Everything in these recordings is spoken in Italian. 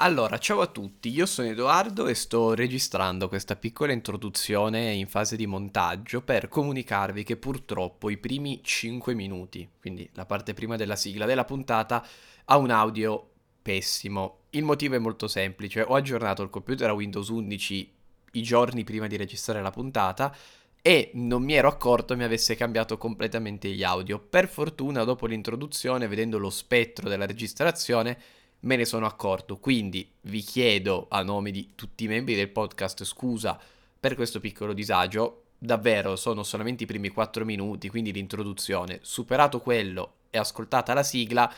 Allora, ciao a tutti, io sono Edoardo e sto registrando questa piccola introduzione in fase di montaggio per comunicarvi che purtroppo i primi 5 minuti, quindi la parte prima della sigla della puntata, ha un audio pessimo. Il motivo è molto semplice, ho aggiornato il computer a Windows 11 i giorni prima di registrare la puntata e non mi ero accorto mi avesse cambiato completamente gli audio. Per fortuna, dopo l'introduzione, vedendo lo spettro della registrazione, me ne sono accorto. Quindi vi chiedo a nome di tutti i membri del podcast scusa per questo piccolo disagio. Davvero sono solamente i primi 4 minuti, quindi l'introduzione. Superato quello e ascoltata la sigla,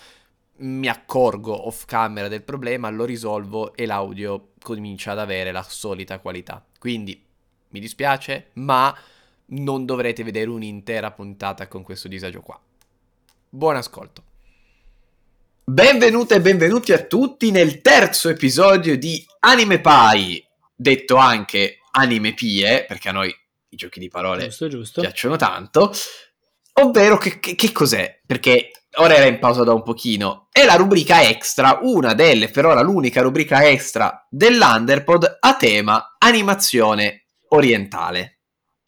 mi accorgo off camera del problema, lo risolvo e l'audio comincia ad avere la solita qualità. Quindi mi dispiace, ma non dovrete vedere un'intera puntata con questo disagio qua. Buon ascolto. Benvenute e benvenuti a tutti nel terzo episodio di Anime Pie, detto anche Anime Pie, perché a noi i giochi di parole giusto, giusto. piacciono tanto, ovvero che, che, che cos'è? Perché ora era in pausa da un pochino, è la rubrica extra, una delle, per ora l'unica rubrica extra dell'Underpod a tema animazione orientale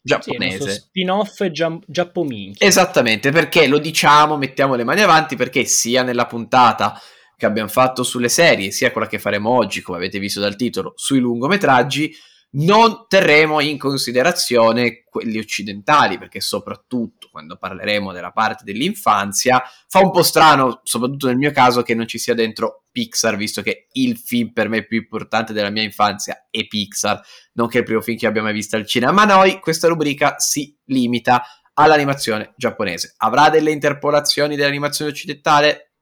giapponese. Sì, spin-off gia- giappominchia. Esattamente, perché lo diciamo, mettiamo le mani avanti, perché sia nella puntata che abbiamo fatto sulle serie, sia quella che faremo oggi, come avete visto dal titolo, sui lungometraggi, non terremo in considerazione quelli occidentali, perché soprattutto quando parleremo della parte dell'infanzia, fa un po' strano, soprattutto nel mio caso, che non ci sia dentro Pixar, visto che il film per me più importante della mia infanzia è Pixar, nonché il primo film che abbiamo mai visto al cinema. Ma noi questa rubrica si limita all'animazione giapponese. Avrà delle interpolazioni dell'animazione occidentale?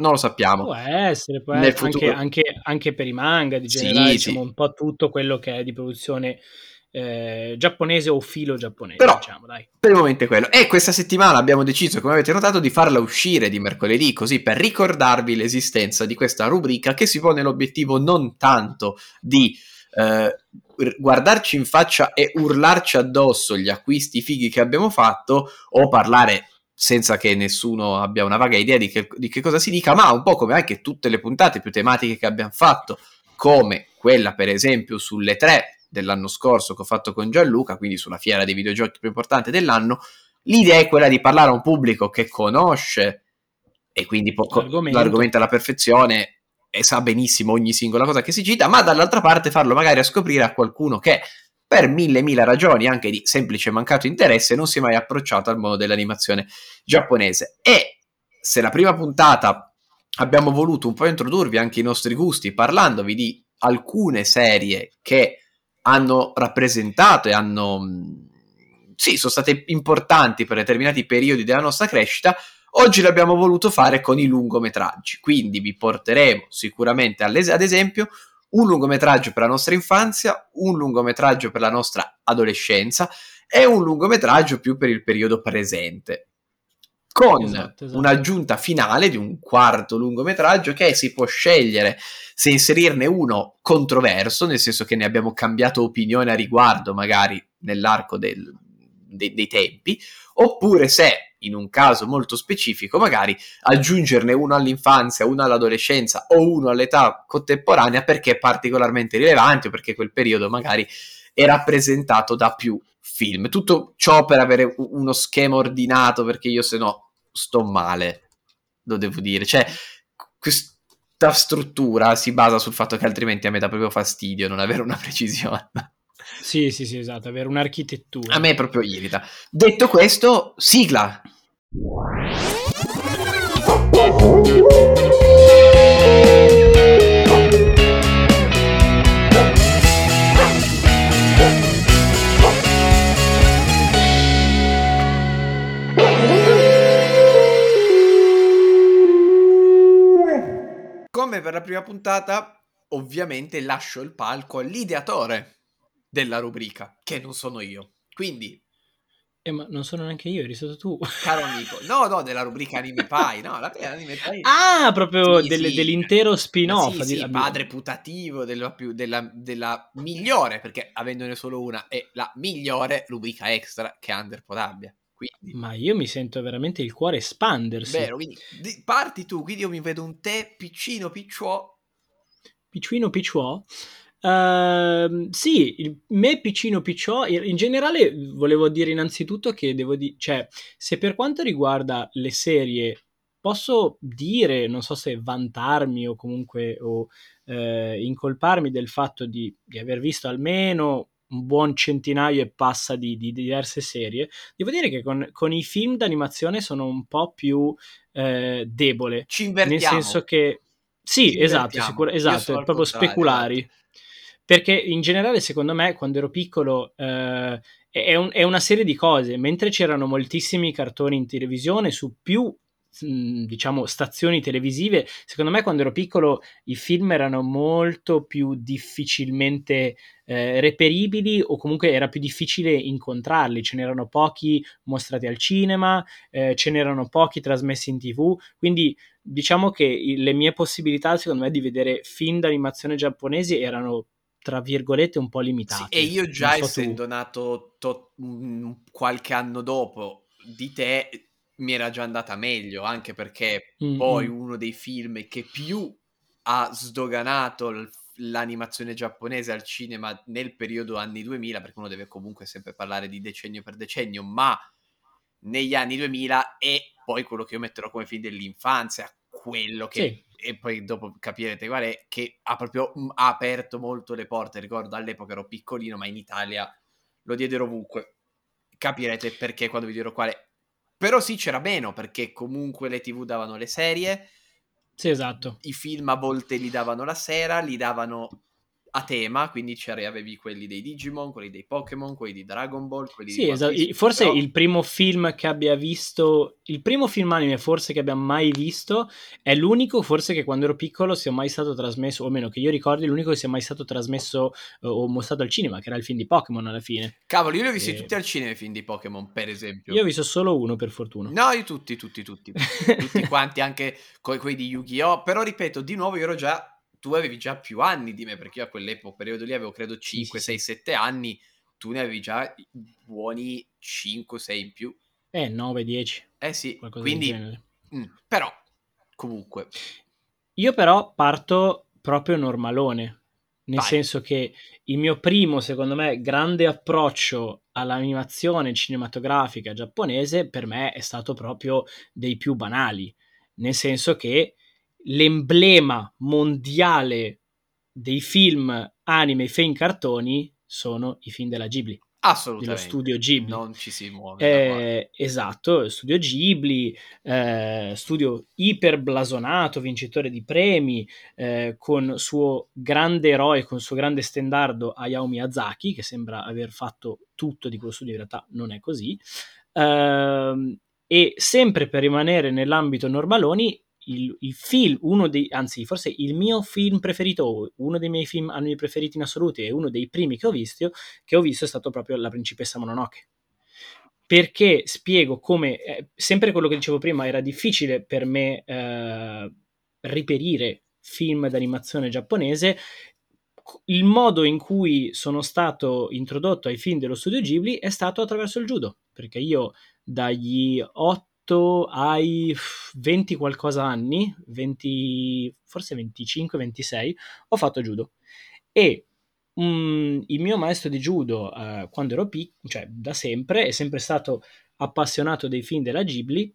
non lo sappiamo. Può essere, può essere anche, anche, anche, per i manga di generale, sì, diciamo, sì. un po' tutto quello che è di produzione eh, giapponese o filo giapponese. Però, diciamo, dai. per il momento è quello. E questa settimana abbiamo deciso, come avete notato, di farla uscire di mercoledì, così per ricordarvi l'esistenza di questa rubrica che si pone l'obiettivo non tanto di eh, guardarci in faccia e urlarci addosso gli acquisti fighi che abbiamo fatto o parlare senza che nessuno abbia una vaga idea di che, di che, cosa si dica, ma un po' come anche tutte le puntate più tematiche che abbiamo fatto, come quella per esempio sulle tre dell'anno scorso che ho fatto con Gianluca, quindi sulla fiera dei videogiochi più importante dell'anno, l'idea è quella di parlare a un pubblico che conosce e quindi po- l'argomento. l'argomento alla perfezione e sa benissimo ogni singola cosa che si cita, ma dall'altra parte farlo magari a scoprire a qualcuno che per mille mila ragioni, anche di semplice mancato interesse, non si è mai approcciato al mondo dell'animazione giapponese. E se la prima puntata abbiamo voluto un po' introdurvi anche i nostri gusti, parlandovi di alcune serie che hanno rappresentato e hanno sì, sono state importanti per determinati periodi della nostra crescita, oggi l'abbiamo voluto fare con i lungometraggi. Quindi vi porteremo sicuramente ad esempio un lungometraggio per la nostra infanzia, un lungometraggio per la nostra adolescenza e un lungometraggio più per il periodo presente. Con esatto, esatto. un'aggiunta finale di un quarto lungometraggio che si può scegliere se inserirne uno controverso, nel senso che ne abbiamo cambiato opinione a riguardo, magari nell'arco del, de, dei tempi, oppure se in un caso molto specifico, magari aggiungerne uno all'infanzia, uno all'adolescenza o uno all'età contemporanea perché è particolarmente rilevante o perché quel periodo magari è rappresentato da più film. Tutto ciò per avere uno schema ordinato perché io se no sto male, lo devo dire. Cioè, questa struttura si basa sul fatto che altrimenti a me dà proprio fastidio non avere una precisione. Sì, sì, sì, esatto, avere un'architettura. A me proprio irrita. Detto questo, sigla. Come per la prima puntata, ovviamente lascio il palco all'ideatore della rubrica, che non sono io. Quindi... Eh, ma non sono neanche io, eri stato tu. Caro amico, no, no, della rubrica Anime Pie, no, la Anime Pie. Ah, proprio sì, del, sì. dell'intero spin-off. Sì, sì, padre putativo della, più, della, della, migliore, perché avendone solo una, è la migliore rubrica extra che Underpod abbia. Quindi. Ma io mi sento veramente il cuore espandersi. Vero, quindi parti tu, quindi io mi vedo un te piccino, picciò Piccino Picciò. Uh, sì, il, me Piccino Picciò, in generale volevo dire innanzitutto che devo dire, cioè, se per quanto riguarda le serie posso dire, non so se vantarmi o comunque o, eh, incolparmi del fatto di, di, aver visto almeno un buon centinaio e passa di, di diverse serie, devo dire che con, con, i film d'animazione sono un po' più eh, debole. Ci invertiamo. Nel senso che... Sì, esatto, sicur- esatto, proprio speculari. Perché in generale, secondo me, quando ero piccolo... Eh, è, un, è, una serie di cose, mentre c'erano moltissimi cartoni in televisione su più diciamo stazioni televisive secondo me quando ero piccolo i film erano molto più difficilmente eh, reperibili o comunque era più difficile incontrarli. Ce n'erano pochi mostrati al cinema eh, ce n'erano pochi trasmessi in tv. Quindi diciamo che le mie possibilità secondo me di vedere film d'animazione giapponesi erano tra virgolette un po' limitate sì, e io già so essendo tu. nato to- qualche anno dopo di te mi era già andata meglio, anche perché mm-hmm. poi uno dei film che più ha sdoganato l- l'animazione giapponese al cinema nel periodo anni 2000, perché uno deve comunque sempre parlare di decennio per decennio, ma negli anni 2000 è poi quello che io metterò come film dell'infanzia, quello che... Sì. E poi dopo capirete qual è, che ha proprio mm, ha aperto molto le porte. Ricordo all'epoca ero piccolino, ma in Italia lo diedero ovunque. Capirete perché quando vi dirò quale però sì, c'era meno perché comunque le TV davano le serie. Sì, esatto. I film a volte li davano la sera, li davano a tema, quindi avevi quelli dei Digimon, quelli dei Pokémon, quelli di Dragon Ball, quelli sì, di esatto. Forse però... il primo film che abbia visto, il primo film anime forse che abbia mai visto, è l'unico forse che quando ero piccolo sia mai stato trasmesso, o meno che io ricordi, l'unico che sia mai stato trasmesso uh, o mostrato al cinema, che era il film di Pokémon alla fine. Cavolo, io li ho visti e... tutti al cinema i film di Pokémon, per esempio. Io ho visto solo uno, per fortuna. No, io tutti, tutti, tutti. tutti quanti, anche quelli di Yu-Gi-Oh! Però ripeto, di nuovo io ero già tu avevi già più anni di me, perché io a quell'epoca, periodo lì, avevo credo 5, sì, 6, 7 anni, tu ne avevi già buoni 5, 6 in più. Eh, 9, 10. Eh sì, quindi... Mh, mm, però, comunque. Io però parto proprio normalone, nel Vai. senso che il mio primo, secondo me, grande approccio all'animazione cinematografica giapponese per me è stato proprio dei più banali, nel senso che l'emblema mondiale dei film anime e film cartoni sono i film della Ghibli. Assolutamente. Dello studio Ghibli. Non ci si muove. Eh, esatto, studio Ghibli, eh, studio iperblasonato, vincitore di premi, eh, con suo grande eroe, con suo grande stendardo Hayao Miyazaki, che sembra aver fatto tutto di quello studio, in realtà non è così. Ehm, e sempre per rimanere nell'ambito normaloni, il, il, film, uno dei, anzi forse il mio film preferito, uno dei miei film anime preferiti in assoluto e uno dei primi che ho visto, che ho visto è stato proprio La principessa Mononoke. Perché spiego come, eh, sempre quello che dicevo prima, era difficile per me eh, riperire film d'animazione giapponese, il modo in cui sono stato introdotto ai film dello studio Ghibli è stato attraverso il judo, perché io dagli 8 ai 20 qualcosa anni, 20, forse 25, 26, ho fatto judo. E um, il mio maestro di judo, uh, quando ero piccolo, cioè da sempre, è sempre stato appassionato dei film della Ghibli,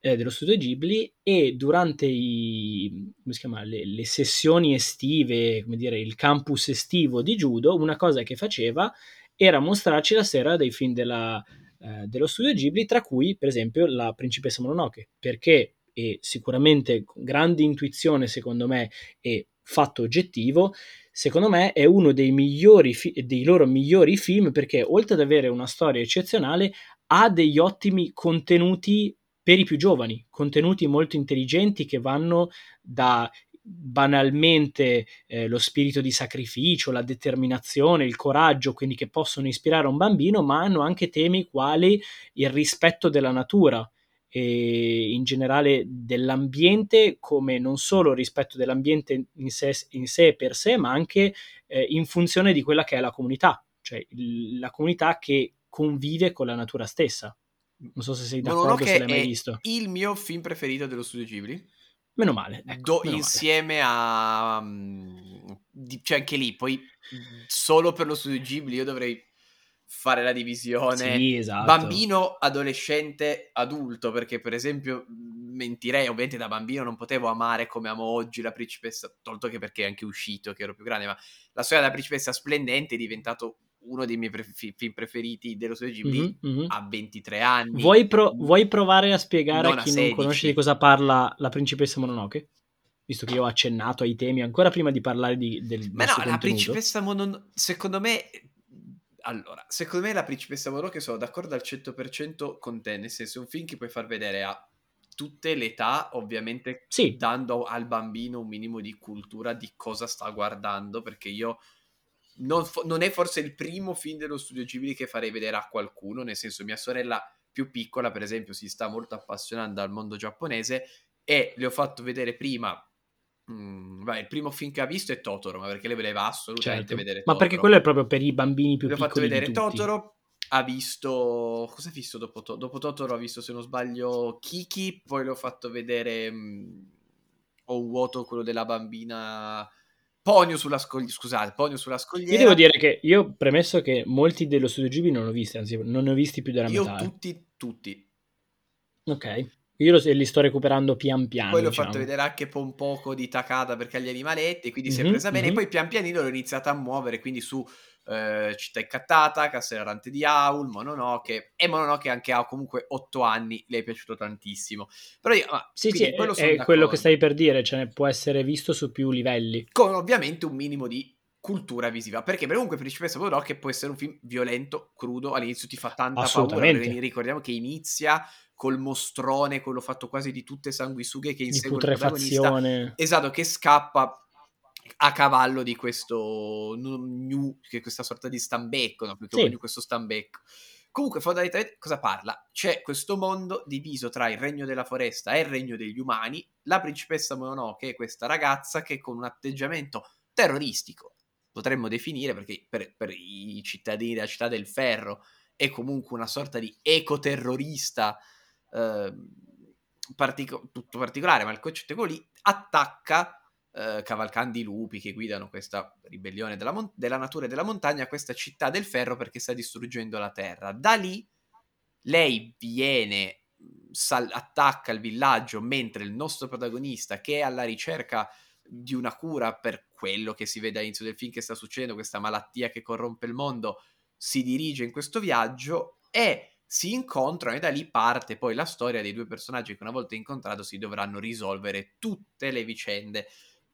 eh, dello studio Ghibli, e durante i, chiama, le, le, sessioni estive, come dire, il campus estivo di judo, una cosa che faceva era mostrarci la sera dei film della eh, dello studio Ghibli, tra cui per esempio la principessa Mononoke, perché e sicuramente grande intuizione secondo me e fatto oggettivo, secondo me è uno dei, migliori fi- dei loro migliori film perché oltre ad avere una storia eccezionale ha degli ottimi contenuti per i più giovani, contenuti molto intelligenti che vanno da banalmente eh, lo spirito di sacrificio, la determinazione, il coraggio, quindi che possono ispirare un bambino, ma hanno anche temi quali il rispetto della natura e in generale dell'ambiente, come non solo il rispetto dell'ambiente in sé, in sé per sé, ma anche eh, in funzione di quella che è la comunità, cioè il, la comunità che convive con la natura stessa. Non so se sei d'accordo, no, se l'hai mai visto. Il mio film preferito dello studio Ghibli Meno male. Ecco, do, meno insieme male. a... Um, di, cioè anche lì, poi solo per lo studio Ghibli io dovrei fare la divisione sì, esatto. bambino, adolescente, adulto, perché per esempio mentirei, ovviamente da bambino non potevo amare come amo oggi la principessa, tolto che perché è anche uscito, che ero più grande, ma la storia della principessa splendente è diventato uno dei miei pre- film preferiti dello studio Ghibli mm-hmm, mm-hmm. a 23 anni. Vuoi, pro- vuoi provare a spiegare a chi non conosce di cosa parla la principessa Mononoke? Visto che io ho accennato ai temi ancora prima di parlare di, del Ma no, contenuto. la principessa Mononoke, secondo me... Allora, secondo me la principessa Mononoke sono d'accordo al 100% con te, nel senso è un film che puoi far vedere a tutte le età, ovviamente sì. dando al bambino un minimo di cultura di cosa sta guardando, perché io non, non, è forse il primo film dello studio Ghibli che farei vedere a qualcuno, nel senso mia sorella più piccola, per esempio, si sta molto appassionando al mondo giapponese e le ho fatto vedere prima Mm, beh, il primo film che ha visto è Totoro, ma perché lei voleva assolutamente certo. vedere Totoro. Ma perché quello è proprio per i bambini più Le piccoli. ho fatto vedere Totoro, ha visto... Cosa ha visto dopo, to- dopo Totoro? Ha visto, se non sbaglio, Kiki, poi le ho fatto vedere... Mh, mm, Ho un vuoto, quello della bambina... Ponio sulla scogliera, scusate, Ponio sulla scogliera. Io devo dire che io premesso che molti dello studio Ghibli non ho visti, anzi non ne ho visti più della io metà. Io tutti, tutti. Ok. Io lo, li sto recuperando pian piano. Poi l'ho diciamo. fatto vedere anche un poco di Takada perché ha gli animaletti, quindi mm-hmm, si è presa bene. Mm-hmm. E poi pian pianino l'ho iniziata a muovere, quindi su eh, Città Incattata, Errante di Aul, Mononoke. E Mononoke anche ha comunque 8 anni, le è piaciuto tantissimo. Però io, ma, sì, sì, è, è quello che stai per dire, cioè può essere visto su più livelli. Con ovviamente un minimo di cultura visiva perché comunque Principessa Mononoke può essere un film violento, crudo, all'inizio ti fa tanta paura ricordiamo che inizia col mostrone, quello fatto quasi di tutte sanguisughe che insegue il protagonista. Esatto, che scappa a cavallo di questo new, che è questa sorta di stambecco, no? più che sì. questo stambecco. Comunque, fondamentalmente, cosa parla? C'è questo mondo diviso tra il regno della foresta e il regno degli umani. La principessa Mononoke è questa ragazza che con un atteggiamento terroristico, potremmo definire, perché per, per i cittadini della città del ferro è comunque una sorta di ecoterrorista eh, partico- tutto particolare, ma il concetto è quello lì, attacca eh, cavalcando i lupi che guidano questa ribellione della, mon- della natura e della montagna, questa città del ferro perché sta distruggendo la terra. Da lì lei viene, sal- attacca il villaggio mentre il nostro protagonista che è alla ricerca di una cura per quello che si vede all'inizio del film che sta succedendo, questa malattia che corrompe il mondo, si dirige in questo viaggio e si incontrano e da lì parte poi la storia dei due personaggi che una volta incontrato si dovranno risolvere tutte le vicende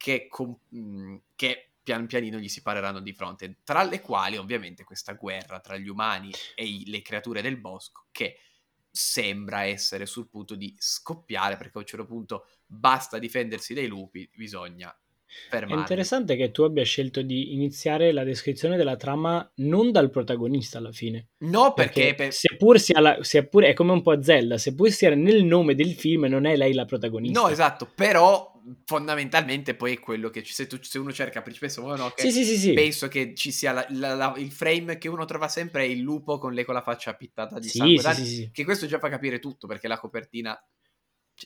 che, com- mm, che pian pianino gli si pareranno di fronte, tra le quali ovviamente questa guerra tra gli umani e i- le creature del bosco che sembra essere sul punto di scoppiare perché a un certo punto basta difendersi dai lupi, bisogna fermarli. È interessante che tu abbia scelto di iniziare la descrizione della trama non dal protagonista alla fine. No, perché, perché per... seppur, sia la, seppur è come un po' Zelda, seppur sia nel nome del film, non è lei la protagonista. No, esatto, però fondamentalmente poi è quello che se, tu, se uno cerca principessa Mononoke sì, sì, sì, sì. penso che ci sia la, la, la, il frame che uno trova sempre è il lupo con lei con la faccia pittata di sangue sì, sì, che questo già fa capire tutto perché la copertina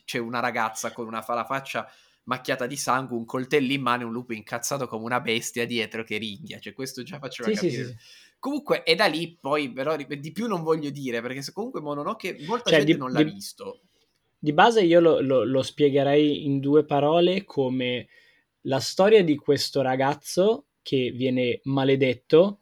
c'è una ragazza con una la faccia macchiata di sangue, un coltello in mano e un lupo incazzato come una bestia dietro che ringhia. Cioè, questo già faceva sì, capire. Sì, sì. Comunque, è da lì poi, però, di più non voglio dire, perché se comunque Mononoke molta cioè, gente di, non l'ha di, visto. Di base io lo, lo, lo spiegherei in due parole come la storia di questo ragazzo che viene maledetto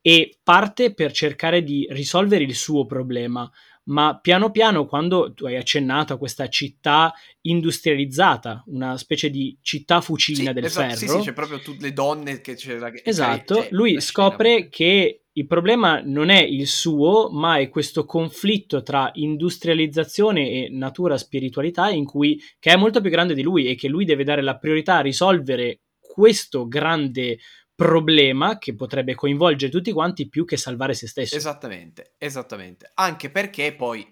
e parte per cercare di risolvere il suo problema ma piano piano quando tu hai accennato a questa città industrializzata, una specie di città fucina sì, del esatto, ferro. Sì, sì, c'è proprio tutte le donne che c'è la... Esatto, c'è lui scopre scena. che il problema non è il suo, ma è questo conflitto tra industrializzazione e natura spiritualità in cui che è molto più grande di lui e che lui deve dare la priorità a risolvere questo grande problema che potrebbe coinvolgere tutti quanti più che salvare se stesso. Esattamente, esattamente. Anche perché poi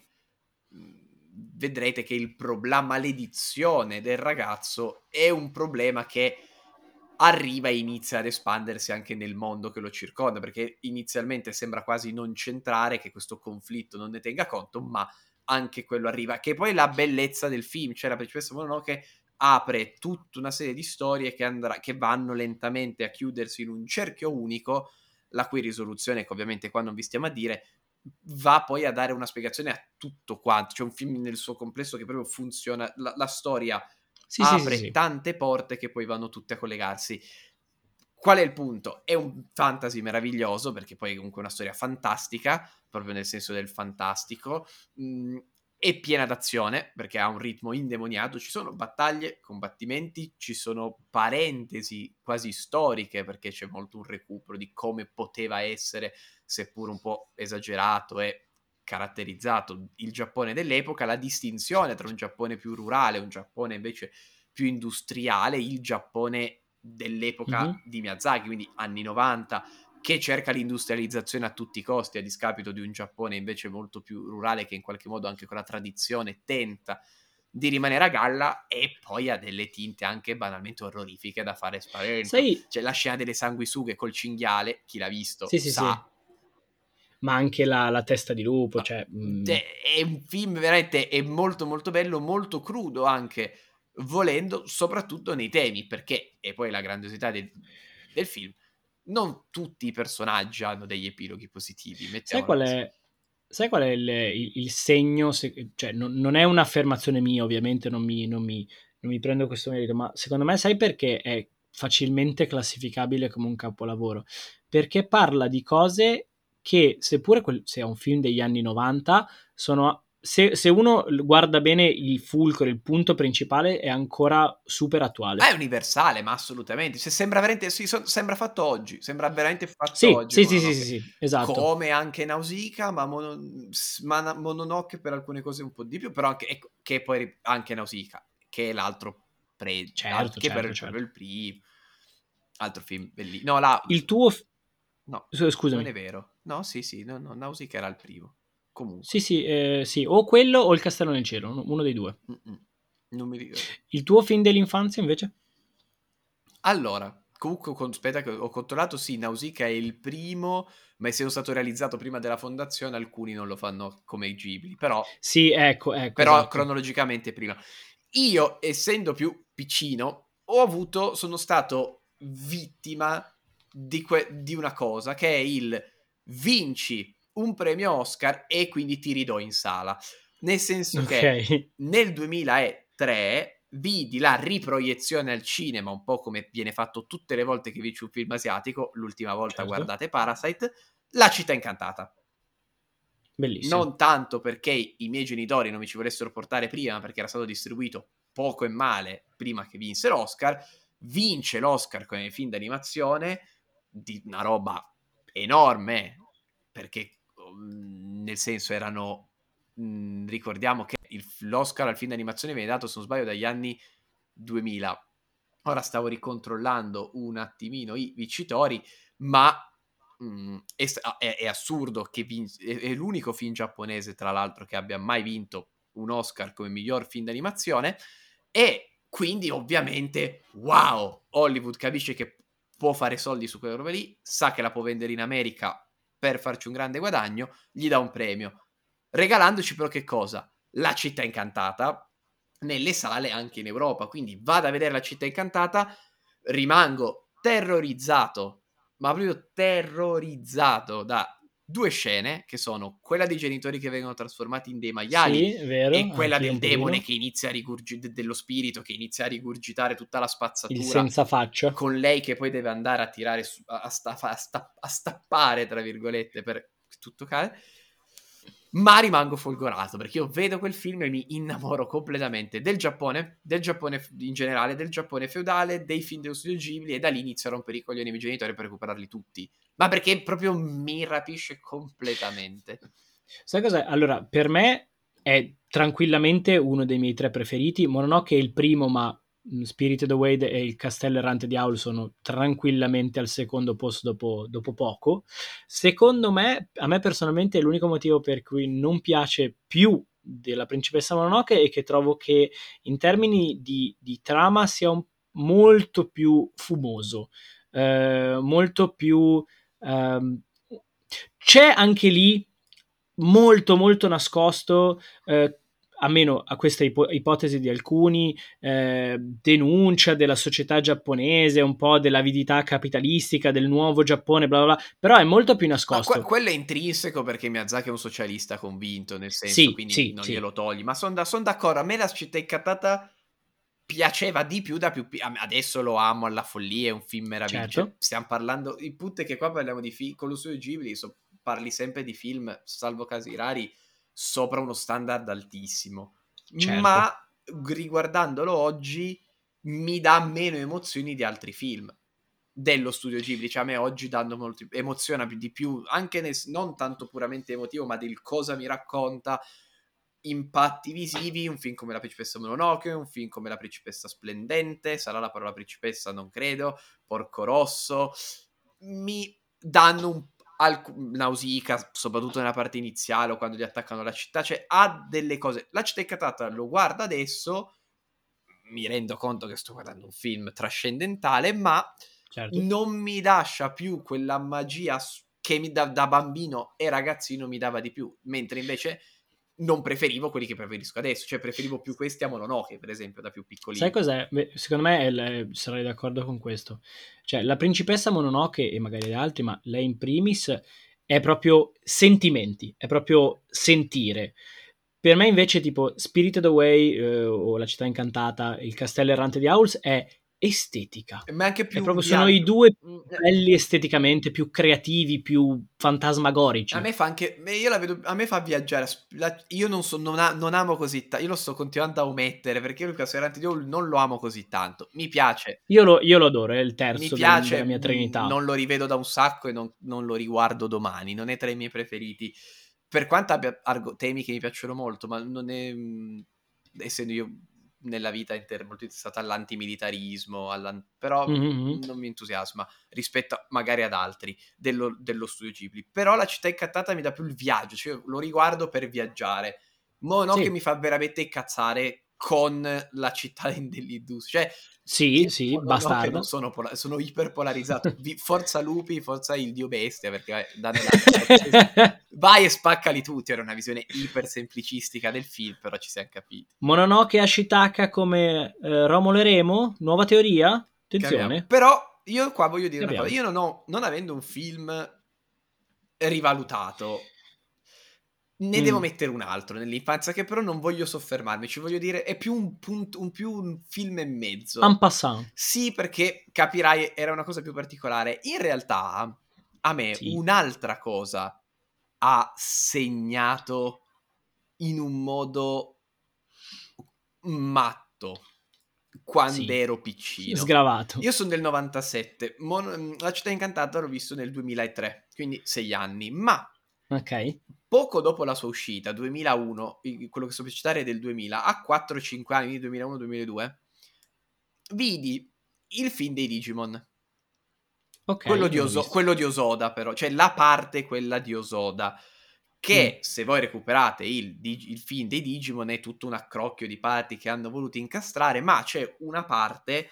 vedrete che il problema maledizione del ragazzo è un problema che arriva e inizia ad espandersi anche nel mondo che lo circonda, perché inizialmente sembra quasi non centrare che questo conflitto non ne tenga conto, ma anche quello arriva, che poi è la bellezza del film, cioè la principessa Mononoke apre tutta una serie di storie che, andrà, che vanno lentamente a chiudersi in un cerchio unico, la cui risoluzione, che ovviamente qua non vi stiamo a dire, va poi a dare una spiegazione a tutto quanto. C'è un film nel suo complesso che proprio funziona, la, la storia sì, apre sì, sì, tante porte che poi vanno tutte a collegarsi. Qual è il punto? È un fantasy meraviglioso, perché poi è comunque una storia fantastica, proprio nel senso del fantastico. Mm, è piena d'azione perché ha un ritmo indemoniato, ci sono battaglie, combattimenti, ci sono parentesi quasi storiche perché c'è molto un recupero di come poteva essere, seppur un po' esagerato e caratterizzato il Giappone dell'epoca, la distinzione tra un Giappone più rurale e un Giappone invece più industriale, il Giappone dell'epoca mm-hmm. di Miyazaki, quindi anni 90, che cerca l'industrializzazione a tutti i costi, a discapito di un Giappone invece molto più rurale che in qualche modo anche con la tradizione tenta di rimanere a galla e poi ha delle tinte anche banalmente orrorifiche da fare spavento. Sai... C'è la scena delle sanguisughe col cinghiale, chi l'ha visto sì, sa. Sì. Ma anche la, la, testa di lupo, no. cioè... Mm. È un film veramente è molto molto bello, molto crudo anche, volendo, soprattutto nei temi, perché, e poi la grandiosità del, del film, non tutti i personaggi hanno degli epiloghi positivi. Sai qual è, sai qual è il, il, il segno? Se, cioè, non, non, è un'affermazione mia, ovviamente, non mi, non, mi, non mi, prendo questo merito, ma secondo me sai perché è facilmente classificabile come un capolavoro? Perché parla di cose che, seppure quel, se è un film degli anni 90, sono se, se, uno guarda bene il fulcro, il punto principale è ancora super attuale. È universale, ma assolutamente. Se sembra veramente sì, so, sembra fatto oggi, sembra veramente fatto sì, oggi. Sì, sì, sì, sì, esatto. Come anche Nausicaa, ma, mono, ma Mononoke per alcune cose un po' di più, però anche ecco, che poi anche Nausicaa, che è l'altro pre certo, che certo, per certo. il primo altro film bellissimo. No, la Il tuo f- No, scusami. Non è vero. No, sì, sì, no, no, Nausicaa era il primo comunque. Sì, sì, eh, sì, o quello o il Castello nel cielo, uno dei due. Mm-mm. Non mi ricordo. Il tuo film dell'infanzia invece? Allora, comunque, aspetta che ho controllato, sì, Nausicaa è il primo, ma essendo stato realizzato prima della fondazione, alcuni non lo fanno come i Ghibli, però... Sì, ecco, ecco. Però esatto. cronologicamente prima. Io, essendo più piccino, ho avuto, sono stato vittima di, que- di una cosa, che è il vinci un premio Oscar e quindi ti ridò in sala. Nel senso okay. che nel 2003 vidi la riproiezione al cinema, un po' come viene fatto tutte le volte che vinci un film asiatico, l'ultima volta certo. guardate Parasite, La città incantata. Bellissimo. Non tanto perché i miei genitori non mi ci volessero portare prima, perché era stato distribuito poco e male prima che vinse l'Oscar, vince l'Oscar come film d'animazione di una roba enorme, perché Mhmm, nel senso erano, mhmm, ricordiamo che il, l'Oscar al film d'animazione viene dato, se non sbaglio, dagli anni 2000. Ora stavo ricontrollando un attimino i vincitori, ma mh, mhmm, è, è, è, assurdo che vin- è, è, l'unico film giapponese, tra l'altro, che abbia mai vinto un Oscar come miglior film d'animazione e quindi ovviamente, wow, Hollywood capisce che può fare soldi su quella roba lì, sa che la può vendere in America per farci un grande guadagno, gli dà un premio. Regalandoci però che cosa? La città incantata nelle sale anche in Europa. Quindi vado a vedere la città incantata, rimango terrorizzato, ma proprio terrorizzato da due scene che sono quella dei genitori che vengono trasformati in dei maiali sì, vero, e quella del demone che inizia a rigurgitare dello spirito che inizia a rigurgitare tutta la spazzatura il senza faccia. con lei che poi deve andare a tirare su, a, sta, a, sta, a stappare tra virgolette per tutto cade ma rimango folgorato perché io vedo quel film e mi innamoro completamente del Giappone, del Giappone in generale, del Giappone feudale, dei film dello studio Ghibli e da lì inizio a rompere i coglioni ai miei genitori per recuperarli tutti. Ma perché proprio mi rapisce completamente. Sai cos'è? Allora, per me è tranquillamente uno dei miei tre preferiti. Mononoke è il primo, ma Spirited Away e il Castello Errante di Aul sono tranquillamente al secondo posto dopo, dopo, poco. Secondo me, a me personalmente, l'unico motivo per cui non piace più della Principessa Mononoke è che trovo che in termini di, di trama sia un, molto più fumoso, eh, molto più... Eh, c'è anche lì molto molto nascosto eh, almeno a questa ipo- ipotesi di alcuni, eh, denuncia della società giapponese, un po' dell'avidità capitalistica del nuovo Giappone, bla bla bla, però è molto più nascosto. Que- quello è intrinseco perché Miyazaki è un socialista convinto, nel senso, Sì, quindi sì, non sì. glielo togli, ma sono son d'accordo, a me la città incattata piaceva di più da più pi- a adesso lo amo alla follia, è un film meraviglioso. Certo. Cioè, stiamo parlando, il punto è che qua parliamo di film, con lo studio Ghibli so- parli sempre di film, salvo casi rari, sopra uno standard altissimo. Certo. Ma riguardandolo oggi mi dà meno emozioni di altri film dello studio Ghibli, cioè a me oggi danno molto emoziona più di più, anche nel- non tanto puramente emotivo, ma del cosa mi racconta, impatti visivi, un film come La principessa Mononoke, un film come La principessa splendente, sarà la parola principessa, non credo, Porco Rosso, mi danno un alc- Nausicaa, soprattutto nella parte iniziale o quando gli attaccano la città, cioè ha delle cose. La città incantata lo guardo adesso, mi rendo conto che sto guardando un film trascendentale, ma Certo. non mi lascia più quella magia che mi da, da bambino e ragazzino mi dava di più, mentre invece non preferivo quelli che preferisco adesso, cioè preferivo più questi a Mononoke, per esempio, da più piccolino. Sai cos'è? Beh, secondo me il- sarei d'accordo con questo. Cioè, la principessa Mononoke e magari gli altri, ma lei in primis è proprio sentimenti, è proprio sentire. Per me invece tipo Spirited Away eh, o La città incantata, Il castello errante di Howls è estetica. Ma anche più proprio, sono i due Mm, eh, belli esteticamente, più creativi, più fantasmagorici. A me fa anche. Io la vedo. A me fa viaggiare. la- io non, so, non, a- non amo così tanto. Io lo sto continuando a omettere perché io Luca Serrante di Hall non lo amo così tanto. Mi piace. Io lo, io lo adoro, è il terzo Mi piace. della mia mm, trinità. Non lo rivedo da un sacco e non, non lo riguardo domani. Non è tra i miei preferiti. Per quanto abbia argo- temi che mi piacciono molto, ma non è. mm, essendo io nella vita inter- molto interessato all'antimilitarismo, all'an- però Mhm. non mi entusiasma rispetto magari ad altri dello, dello studio Ghibli. Però la città incattata mi dà più il viaggio, cioè lo riguardo per viaggiare. Mo no Sì. che mi fa veramente incazzare con la città in dell'industria. Cioè, Sì, sì, no, no, bastardo. sono, pola- sono iperpolarizzato. Vi- forza lupi, forza il dio bestia, perché vai, la- vai e spaccali tutti. Era una visione iper semplicistica del film, però ci siamo capiti. Mononoke e Ashitaka come eh, Romolo e Remo? Nuova teoria? Attenzione. Però io qua voglio dire una cosa. Io non ho, non avendo un film rivalutato, ne Mm. devo mettere un altro nell'infanzia che però non voglio soffermarmi. Ci voglio dire, è più un, punto, un, più un film e mezzo. En passant. Sì, perché capirai, era una cosa più particolare. In realtà, a me Sì. un'altra cosa ha segnato in un modo matto quando Sì. ero piccino. Sgravato. Io sono del 97, Mon- La città incantata l'ho visto nel 2003, quindi sei anni, ma Ok. Poco dopo la sua uscita, 2001, i- quello che sto per citare è del 2000, a 4-5 anni, 2001-2002, vidi il film dei Digimon. Ok. quello, di Oso- quello di Osoda, però, cioè la parte quella di Osoda. Che Mm. se voi recuperate il, il film dei Digimon è tutto un accrocchio di parti che hanno voluto incastrare, ma c'è una parte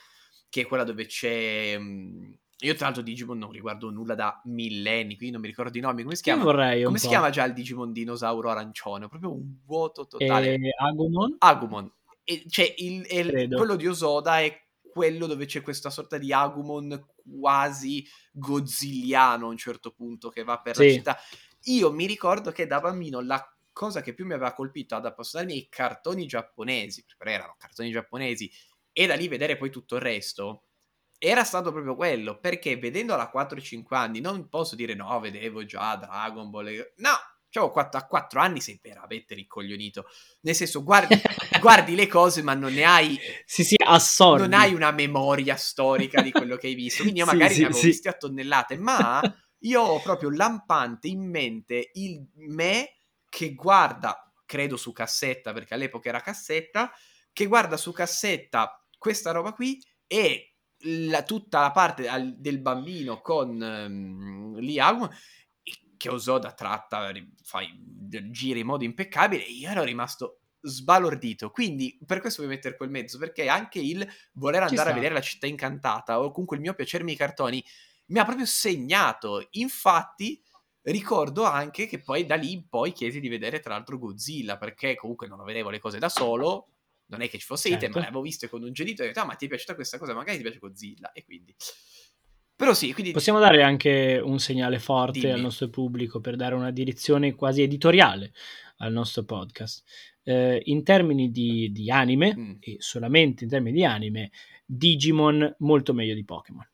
che è quella dove c'è. mm, io, tra l'altro, Digimon non riguardo nulla da millenni, quindi non mi ricordo i nomi. Come si chiama? Come si chiama già il Digimon dinosauro arancione? Proprio un vuoto totale. Eh, Agumon? Agumon. E, cioè, il- il- quello di Osoda è quello dove c'è questa sorta di Agumon quasi godzilliano a un certo punto che va per la Sì. città. Io mi ricordo che da bambino la cosa che più mi aveva colpito ad appassionarmi ai cartoni giapponesi, però erano cartoni giapponesi, e da lì vedere poi tutto il resto, era stato proprio quello, perché vedendolo a 4-5 anni non posso dire no, vedevo già Dragon Ball, no, cioè, a 4 anni sei veramente ricoglionito, nel senso guardi, guardi le cose ma non ne hai Sì, sì, assorbi. non hai una memoria storica di quello che hai visto. Quindi io magari sì, ne avevo sì. visti a tonnellate, ma io ho proprio lampante in mente il me che guarda, credo su cassetta, perché all'epoca era cassetta, che guarda su cassetta questa roba qui e la- tutta la parte al- del bambino con um, Liam che Osoda tratta, fai, gira in modo impeccabile io ero rimasto sbalordito. Quindi per questo voglio mettere quel mezzo, perché anche il voler Ci andare a sta. vedere la città incantata o comunque il mio piacermi i cartoni mi ha proprio segnato. Infatti, ricordo anche che poi da lì in poi chiesi di vedere tra l'altro Godzilla, perché comunque non vedevo le cose da solo, non è che ci fosse certo. item, ma l'avevo visto con un gelito e ho detto, ah ma ti è piaciuta questa cosa, magari ti piace Godzilla, e quindi... Però sì, quindi... Possiamo dare anche un segnale forte Dimmi. al nostro pubblico per dare una direzione quasi editoriale al nostro podcast. Eh, in termini di, di anime, mm. e solamente in termini di anime, Digimon molto meglio di Pokémon.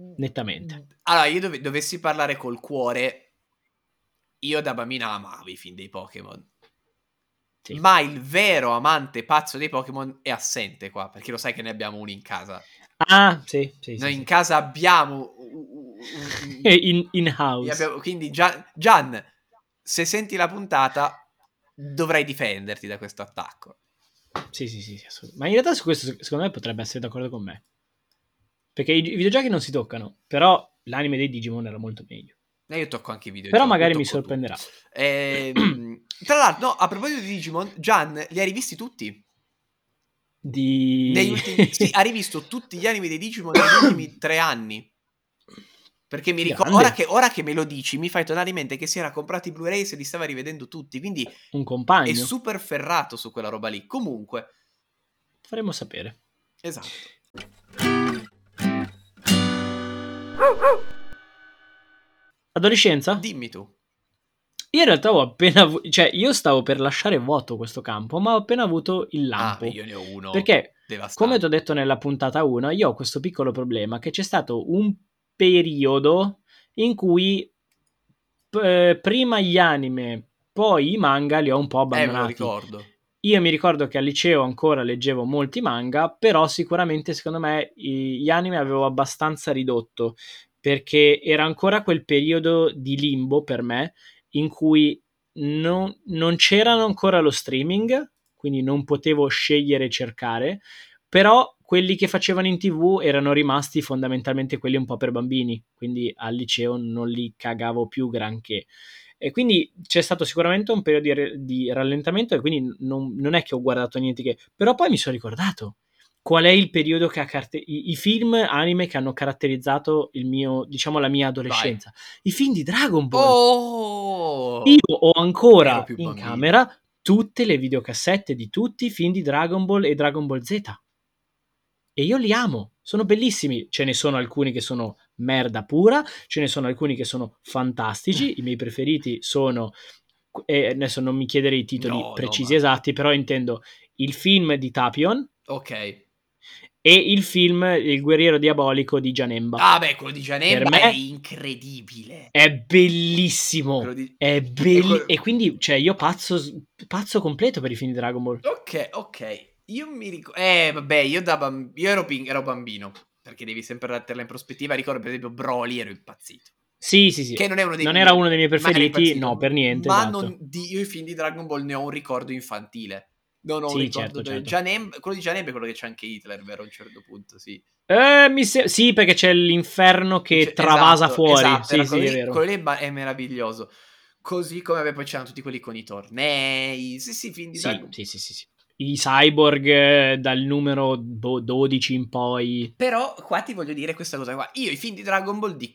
Mm. Nettamente. Allora, io dov- dovessi parlare col cuore, io da bambina amavo i film dei Pokémon. Sì. Ma il vero amante pazzo dei Pokémon è assente qua, perché lo sai che ne abbiamo uno in casa. Ah, sì, sì. Noi sì, in casa abbiamo... in, in house. Abbiamo, quindi Gian, Gian, se senti la puntata, dovrai difenderti da questo attacco. Sì, sì, sì, sì ma in realtà su questo secondo me potrebbe essere d'accordo con me. Perché i, videogiochi non si toccano, però l'anime dei Digimon era molto meglio. E io tocco anche i videogiochi. Però magari mi sorprenderà. Eh, tra l'altro, no, a proposito di Digimon, Gian, li hai rivisti tutti? di... Ultimi... sì, ha rivisto tutti gli anime dei Digimon negli ultimi tre anni. Perché mi ricordo, ora che, ora che, me lo dici, mi fai tornare in mente che si era comprato i Blu-ray e se li stava rivedendo tutti. Quindi un compagno. È super ferrato su quella roba lì. Comunque, faremo sapere. Esatto. Adolescenza? Dimmi tu. Io in realtà ho appena avuto, cioè io stavo per lasciare vuoto questo campo, ma ho appena avuto il lampo. Ah, io ne ho uno. Perché, come ti ho detto nella puntata 1, io ho questo piccolo problema che c'è stato un periodo in cui eh, prima gli anime, poi i manga li ho un po' abbandonati. Eh, me lo ricordo. Io mi ricordo che al liceo ancora leggevo molti manga, però sicuramente secondo me gli anime avevo abbastanza ridotto perché era ancora quel periodo di limbo per me in cui non, non c'erano ancora lo streaming, quindi non potevo scegliere e cercare, però quelli che facevano in tv erano rimasti fondamentalmente quelli un po' per bambini, quindi al liceo non li cagavo più granché. E quindi c'è stato sicuramente un periodo di, di rallentamento e quindi non, non, è che ho guardato niente che... Però poi mi sono ricordato qual è il periodo che ha carte- i, i, film anime che hanno caratterizzato il mio, diciamo, la mia adolescenza. Vai. I film di Dragon Ball. Oh! Io ho ancora in bambino. camera tutte le videocassette di tutti i film di Dragon Ball e Dragon Ball Z. E io li amo, sono bellissimi. Ce ne sono alcuni che sono merda pura, ce ne sono alcuni che sono fantastici. I miei preferiti sono eh, adesso non mi chiedere i titoli no, precisi no, esatti, però intendo il film di Tapion. Ok e il film Il guerriero diabolico di Gianemba. Ah, beh, quello di Gianemba è incredibile. È bellissimo. Di... È belli... E quindi, cioè, io pazzo, pazzo completo per i film di Dragon Ball. Ok, ok. Io mi ricordo. Eh, vabbè, io, da bamb... io ero, ping... ero bambino. Perché devi sempre metterla in prospettiva. Ricordo, per esempio, Broly, ero impazzito. Sì, sì, sì. Che non, è uno dei non miei... era uno dei miei preferiti, no, per niente. Ma esatto. non... di... io i film di Dragon Ball ne ho un ricordo infantile. Non ho sì, un ricordo certo, certo. Janem, quello di Janem è quello che c'è anche Hitler, vero? A un certo punto, sì. Eh, se... Sì, perché c'è l'inferno che c'è... travasa esatto, fuori. Esatto, sì, sì, lì, è vero. Quello lì è meraviglioso. Così come poi c'erano tutti quelli con i tornei. Sì, sì, film di sì. Sì, sì, sì, sì i cyborg eh, dal numero 12 in poi. Però qua ti voglio dire questa cosa qua. Io i film di Dragon Ball di,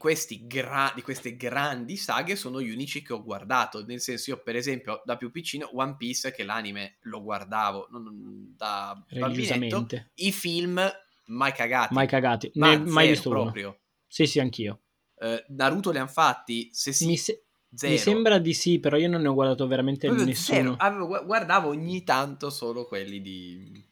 gra- di queste grandi saghe sono gli unici che ho guardato. Nel senso, io per esempio da più piccino One Piece, che l'anime lo guardavo non, da bambinetto. I film mai cagati. Mai cagati. Ma ne, mai visto proprio. Uno. Sì, sì, anch'io. Uh, Naruto li hanno fatti? Se sì, se- Zero. Mi sembra di sì, però io non ne ho guardato veramente Proprio nessuno. Avevo, guardavo ogni tanto solo quelli di,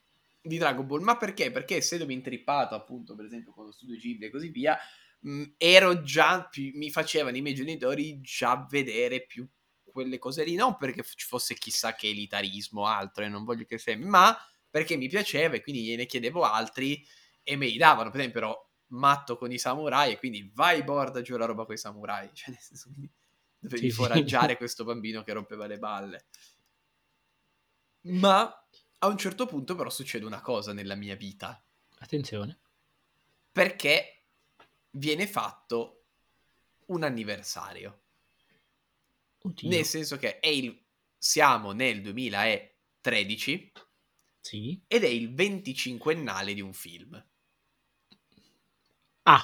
di, Dragon Ball. Ma perché? Perché essendomi intrippato appunto, per esempio, con lo studio Ghibli e così via, mh, ero già, più, mi facevano i miei genitori già vedere più quelle cose lì. Non perché ci fosse chissà che elitarismo o altro, e non voglio che sembri, ma perché mi piaceva e quindi gliene chiedevo altri e me li davano. Per esempio, ero matto con i samurai e quindi vai borda giù la roba con i samurai. Cioè, nel senso, quindi dovevi sì, foraggiare sì. questo bambino che rompeva le balle. Ma a un certo punto però succede una cosa nella mia vita. Attenzione. Perché viene fatto un anniversario. Oddio. Nel senso che è il, siamo nel 2013 sì. ed è il 25ennale di un film. Ah.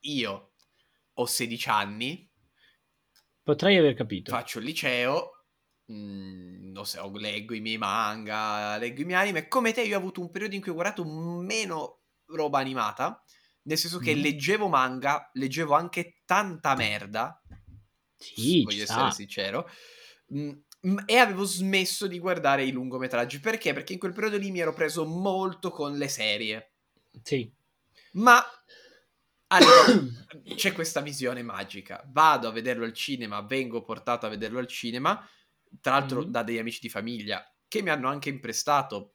io ho 16 anni Potrei aver capito. Faccio il liceo, mh, mm, non so, leggo i miei manga, leggo i miei anime. Come te, io ho avuto un periodo in cui ho guardato meno roba animata. Nel senso che mm. leggevo manga, leggevo anche tanta merda. Sì, voglio essere sincero. Mm, e avevo smesso di guardare i lungometraggi. Perché? Perché in quel periodo lì mi ero preso molto con le serie. Sì. Ma allora, c'è questa visione magica. Vado a vederlo al cinema, vengo portato a vederlo al cinema, tra l'altro mm-hmm. da degli amici di famiglia che mi hanno anche imprestato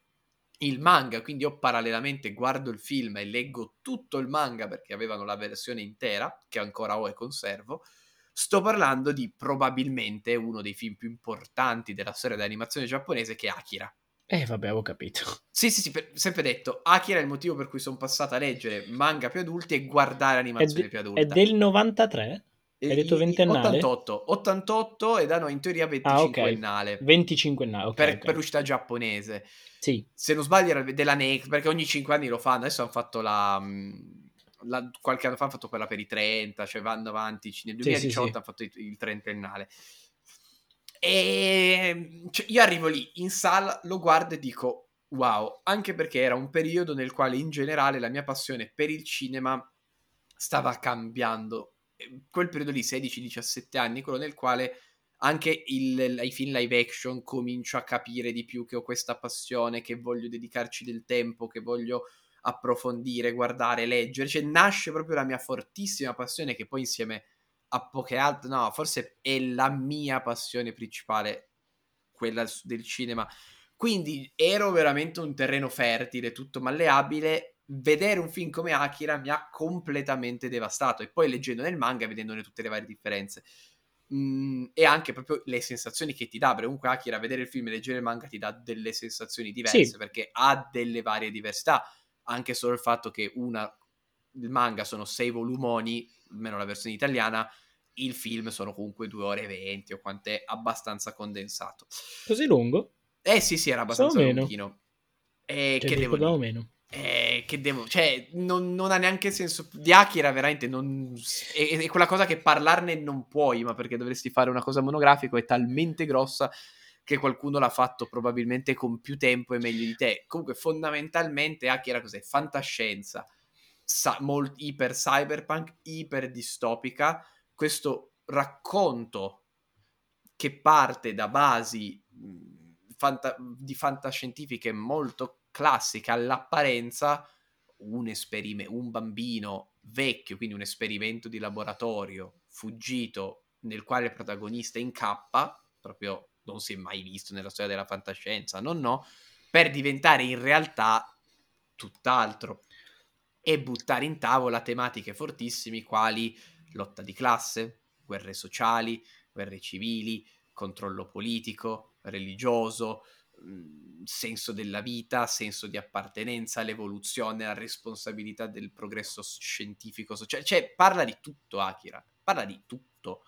il manga, quindi io parallelamente guardo il film e leggo tutto il manga perché avevano la versione intera, che ancora ho e conservo. Sto parlando di probabilmente uno dei film più importanti della storia dell'animazione giapponese che è Akira. Eh, vabbè, avevo capito. Sì, sì, sì, per, sempre detto, Akira è il motivo per cui sono passato a leggere manga più adulti e guardare animazioni de- più adulte. È del 93? Hai detto ventennale? 88, 88 e da noi in teoria 25ennale. Ah, okay. 25ennale, okay, per, okay. per l'uscita giapponese. Sì. Se non sbaglio era della Next, perché ogni 5 anni lo fanno, adesso hanno fatto la... Mm, la qualche anno fa hanno fatto quella per i 30, cioè vanno avanti, nel 2018 sì, sì, sì. hanno fatto il, il trentennale. E ehm, cioè, io arrivo lì in sala, lo guardo e dico wow, anche perché era un periodo nel quale in generale la mia passione per il cinema stava cambiando. Quel periodo lì, 16-17 anni, quello nel quale anche il, i film live action comincio a capire di più che ho questa passione, che voglio dedicarci del tempo, che voglio approfondire, guardare, leggere. Cioè nasce proprio la mia fortissima passione che poi insieme a poche altre, no, forse è la mia passione principale, quella del cinema. Quindi ero veramente un terreno fertile, tutto malleabile. Vedere un film come Akira mi ha completamente devastato. E poi leggendo nel manga, vedendone tutte le varie differenze. Mm, e anche proprio le sensazioni che ti dà. Perché comunque Akira, vedere il film e leggere il manga ti dà delle sensazioni diverse. Sì. Perché ha delle varie diversità. Anche solo il fatto che una, il manga sono sei volumoni, almeno la versione italiana, il film sono comunque due ore e venti o quant'è abbastanza condensato. Così lungo? Eh sì, sì, era abbastanza lunghino. E cioè, che devo dire? meno. Eh, che devo, cioè, non, non, ha neanche senso. Di Akira veramente non. È, è, quella cosa che parlarne non puoi, ma perché dovresti fare una cosa monografica, è talmente grossa che qualcuno l'ha fatto probabilmente con più tempo e meglio di te. Comunque, fondamentalmente, Akira cos'è? Fantascienza, sa- molt- iper cyberpunk, iper distopica questo racconto che parte da basi fanta- di fantascientifiche molto classiche all'apparenza, un, esperime- un bambino vecchio, quindi un esperimento di laboratorio fuggito nel quale il protagonista incappa, proprio non si è mai visto nella storia della fantascienza, non no, per diventare in realtà tutt'altro e buttare in tavola tematiche fortissime quali lotta di classe, guerre sociali, guerre civili, controllo politico, religioso, mm, senso della vita, senso di appartenenza, l'evoluzione, la responsabilità del progresso scientifico, sociale, cioè parla di tutto Akira, parla di tutto.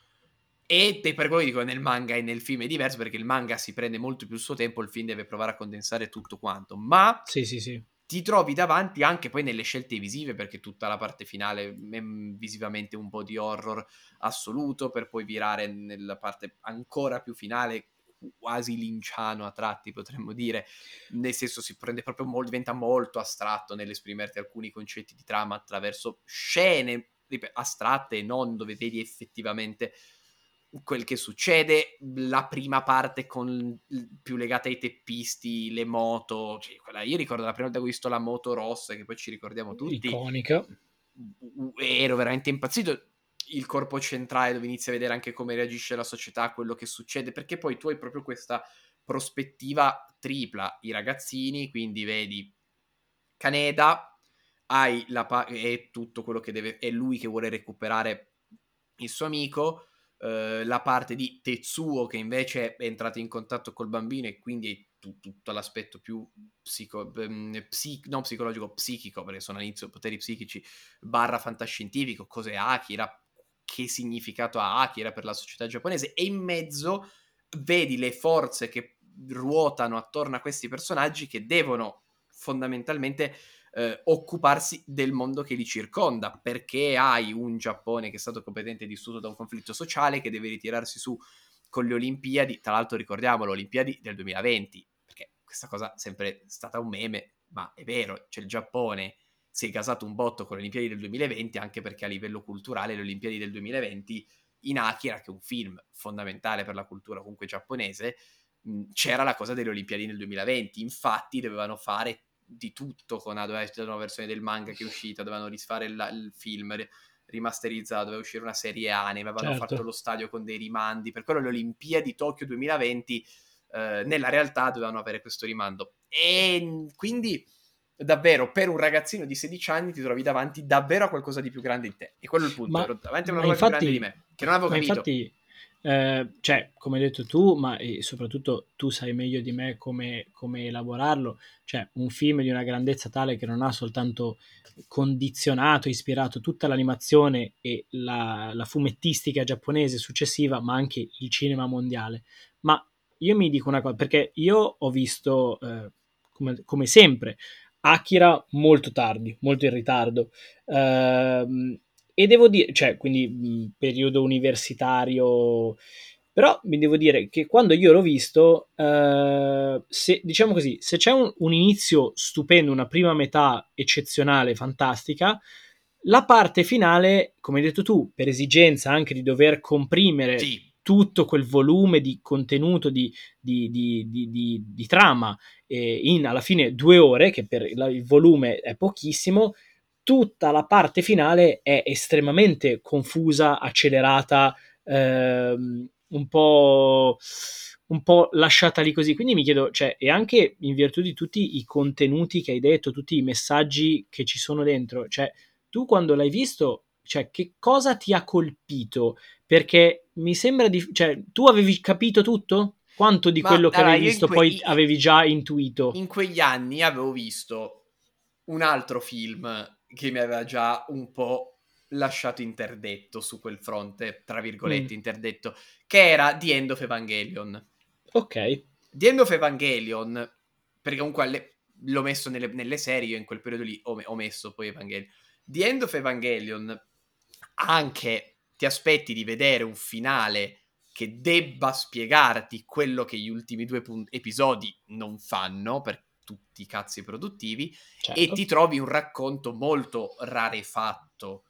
E per quello dico nel manga e nel film è diverso perché il manga si prende molto più il suo tempo, il film deve provare a condensare tutto quanto, ma sì, sì, sì ti trovi davanti anche poi nelle scelte visive, perché tutta la parte finale è visivamente un po' di horror assoluto, per poi virare nella parte ancora più finale, quasi linciano a tratti, potremmo dire, nel senso si prende proprio molto, diventa molto astratto nell'esprimerti alcuni concetti di trama attraverso scene astratte e non dove vedi effettivamente quel che succede, la prima parte con più legata ai teppisti, le moto, cioè, quella, io ricordo la prima volta che ho visto la moto rossa, che poi ci ricordiamo tutti. Iconica. Ero veramente impazzito. Il corpo centrale dove inizi a vedere anche come reagisce la società, quello che succede, perché poi tu hai proprio questa prospettiva tripla, i ragazzini, quindi vedi Caneda, hai la pa- è tutto quello che deve, è lui che vuole recuperare il suo amico, eh, la parte di Tetsuo che invece è entrato in contatto col bambino e quindi tu, tutto l'aspetto più psico, ehm, psic, non psicologico, psichico, perché sono all'inizio poteri psichici, barra fantascientifico, cos'è Akira, che significato ha Akira per la società giapponese e in mezzo vedi le forze che ruotano attorno a questi personaggi che devono fondamentalmente eh, occuparsi del mondo che li circonda, perché hai un Giappone che è stato completamente distrutto da un conflitto sociale, che deve ritirarsi su con le Olimpiadi, tra l'altro ricordiamo le Olimpiadi del 2020, perché questa cosa è sempre stata un meme, ma è vero, c'è il Giappone si è gasato un botto con le Olimpiadi del 2020, anche perché a livello culturale le Olimpiadi del 2020 in Akira, che è un film fondamentale per la cultura comunque giapponese, c'era la cosa delle Olimpiadi nel 2020, infatti dovevano fare di tutto con doveva essere una nuova versione del manga che è uscita, dovevano risfare il, il film rimasterizzato, doveva uscire una serie anime, avevano certo. fatto lo stadio con dei rimandi, per quello le Olimpiadi Tokyo 2020 eh, nella realtà dovevano avere questo rimando. E quindi davvero per un ragazzino di 16 anni ti trovi davanti davvero a qualcosa di più grande di te. E quello è il punto, ma, davanti a una roba infatti, più grande di me, che non avevo capito. Infatti, eh, cioè, come hai detto tu, ma soprattutto tu sai meglio di me come, come, elaborarlo, cioè un film di una grandezza tale che non ha soltanto condizionato, ispirato tutta l'animazione e la, la fumettistica giapponese successiva, ma anche il cinema mondiale. Ma io mi dico una cosa, perché io ho visto, eh, come, come sempre, Akira molto tardi, molto in ritardo. Uh, e devo dire, cioè, quindi mh, periodo universitario, però mi devo dire che quando io l'ho visto, uh, se, diciamo così, se c'è un, un, inizio stupendo, una prima metà eccezionale, fantastica, la parte finale, come hai detto tu, per esigenza anche di dover comprimere sì. tutto quel volume di contenuto, di, di, di, di trama, eh, in alla fine due ore, che per il volume è pochissimo, tutta la parte finale è estremamente confusa, accelerata, ehm, un po' un po' lasciata lì così. Quindi mi chiedo, cioè, e anche in virtù di tutti i contenuti che hai detto, tutti i messaggi che ci sono dentro, cioè, tu quando l'hai visto, cioè, che cosa ti ha colpito? Perché mi sembra di... cioè, tu avevi capito tutto? Quanto di Ma, quello che avevi visto que- poi avevi già intuito? In quegli anni avevo visto un altro film che mi aveva già un po' lasciato interdetto su quel fronte, tra virgolette, mm. interdetto, che era The End of Evangelion. Ok. The End of Evangelion, perché comunque alle, l'ho messo nelle, nelle, serie, io in quel periodo lì ho, ho messo poi Evangelion. The End of Evangelion, anche ti aspetti di vedere un finale che debba spiegarti quello che gli ultimi due pun- episodi non fanno, per tutti i cazzi produttivi certo. e ti trovi un racconto molto rarefatto.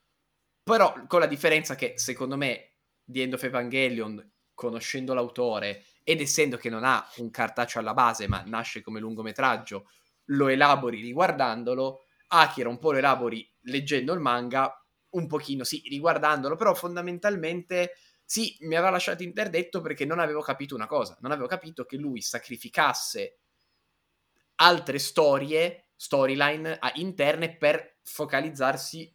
Però con la differenza che secondo me di End of Evangelion, conoscendo l'autore ed essendo che non ha un cartaceo alla base ma nasce come lungometraggio, lo elabori riguardandolo, Akira un po' lo elabori leggendo il manga, un pochino sì, riguardandolo, però fondamentalmente sì, mi aveva lasciato interdetto perché non avevo capito una cosa, non avevo capito che lui sacrificasse altre storie, storyline interne per focalizzarsi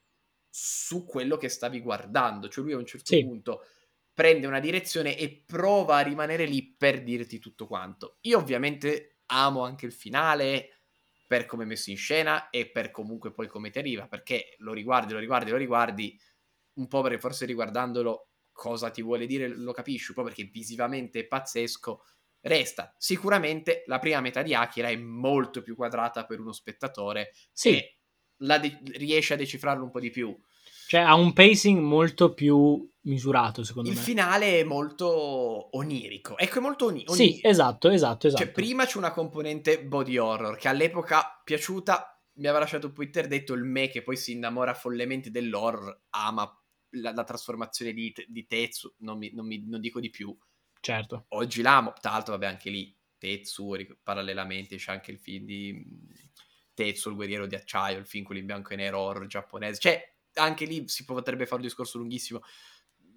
su quello che stavi guardando. Cioè lui a un certo sì. punto prende una direzione e prova a rimanere lì per dirti tutto quanto. Io ovviamente amo anche il finale per come è messo in scena e per comunque poi come ti arriva, perché lo riguardi, lo riguardi, lo riguardi, un po' perché forse riguardandolo cosa ti vuole dire lo capisci, un po' perché visivamente è pazzesco, Resta sicuramente la prima metà di Akira è molto più quadrata per uno spettatore sì. e de- riesce a decifrarlo un po' di più. Cioè ha un pacing molto più misurato, secondo il me. Il finale è molto onirico. Ecco, è molto oni- onirico. Sì, esatto, esatto, esatto. Cioè, prima c'è una componente body horror che all'epoca piaciuta, mi aveva lasciato un po' interdetto il me che poi si innamora follemente dell'horror, ama la, la trasformazione di, di Tetsu, non, mi, non, mi, non dico di più Certo. Oggi l'amo, tra l'altro vabbè anche lì Tetsu, parallelamente c'è anche il film di mm, Tetsu, il guerriero di acciaio, il film quello in bianco e nero horror giapponese, cioè anche lì si potrebbe fare un discorso lunghissimo,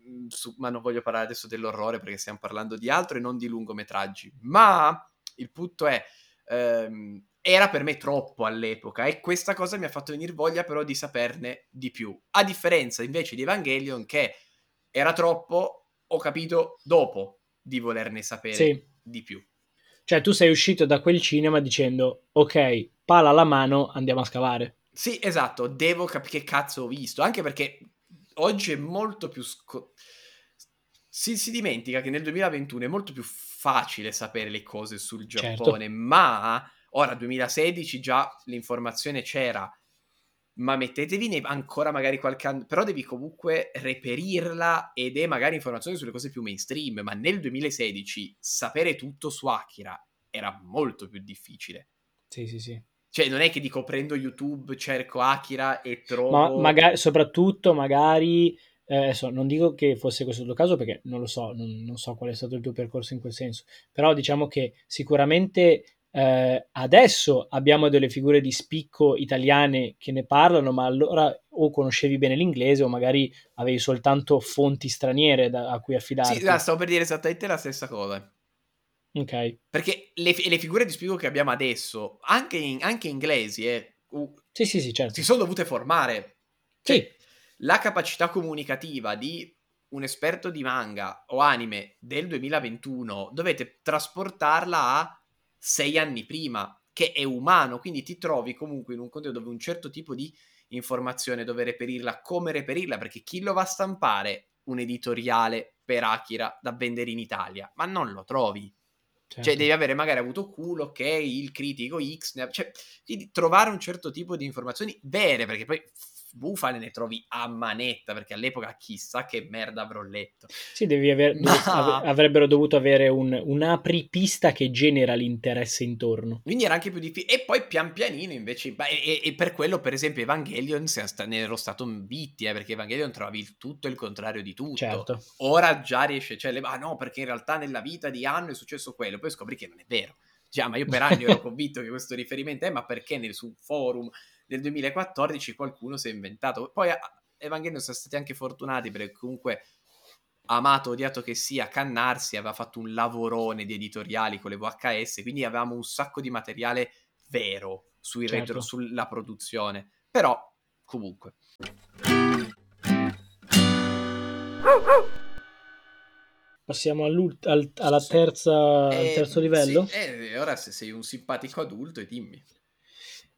mm, su, ma non voglio parlare adesso dell'orrore perché stiamo parlando di altro e non di lungometraggi, ma il punto è... Ehm, era per me troppo all'epoca e questa cosa mi ha fatto venire voglia però di saperne di più. A differenza invece di Evangelion che era troppo, ho capito dopo, di volerne sapere sì. di più. Cioè, tu sei uscito da quel cinema dicendo, ok, pala alla mano, andiamo a scavare. Sì, esatto, devo capire che cazzo ho visto, anche perché oggi è molto più... Sco- si, si, dimentica che nel 2021 è molto più facile sapere le cose sul certo. Giappone, certo. ma ora 2016 già l'informazione c'era ma mettetevi ancora magari qualche anno, però devi comunque reperirla ed è magari informazione sulle cose più mainstream, ma nel 2016 sapere tutto su Akira era molto più difficile. Sì, sì, sì. Cioè, non è che dico prendo YouTube, cerco Akira e trovo... Ma magari, soprattutto, magari... Eh, adesso non dico che fosse questo il tuo caso perché non lo so, non, non so qual è stato il tuo percorso in quel senso, però diciamo che sicuramente eh, adesso abbiamo delle figure di spicco italiane che ne parlano, ma allora o conoscevi bene l'inglese o magari avevi soltanto fonti straniere da, a cui affidarti. Sì, stavo per dire esattamente la stessa cosa. Ok. Perché le, le figure di spicco che abbiamo adesso, anche, in, anche inglesi, eh, uh, sì, sì, sì, certo. si sono dovute formare. Cioè, sì. La capacità comunicativa di un esperto di manga o anime del 2021 dovete trasportarla a sei anni prima, che è umano, quindi ti trovi comunque in un contesto dove un certo tipo di informazione, dove reperirla, come reperirla, perché chi lo va a stampare un editoriale per Akira da vendere in Italia? Ma non lo trovi. Cioè, certo. Cioè, devi avere magari avuto culo che il critico X, cioè, quindi trovare un certo tipo di informazioni vere, perché poi bufale ne trovi a manetta, perché all'epoca chissà che merda avrò letto. Sì, devi aver, Ma... avrebbero dovuto avere un, un'apripista che genera l'interesse intorno. Quindi era anche più difficile. E poi pian pianino invece, e, e, per quello per esempio Evangelion ne ero stato vitti, eh, perché Evangelion trovavi il tutto e il contrario di tutto. Certo. Ora già riesce, cioè, ah no, perché in realtà nella vita di Anno è successo quello, poi scopri che non è vero. Già, ma io per anni ero convinto che questo riferimento è, ma perché nel, su forum del 2014 qualcuno si è inventato. Poi Evangelion sono stati anche fortunati perché comunque amato odiato che sia, Cannarsi aveva fatto un lavorone di editoriali con le VHS, quindi avevamo un sacco di materiale vero sui certo. retro, sulla produzione. Però, comunque. Passiamo al, alla terza, eh, al terzo livello? Sì, eh, ora se sei un simpatico adulto e dimmi.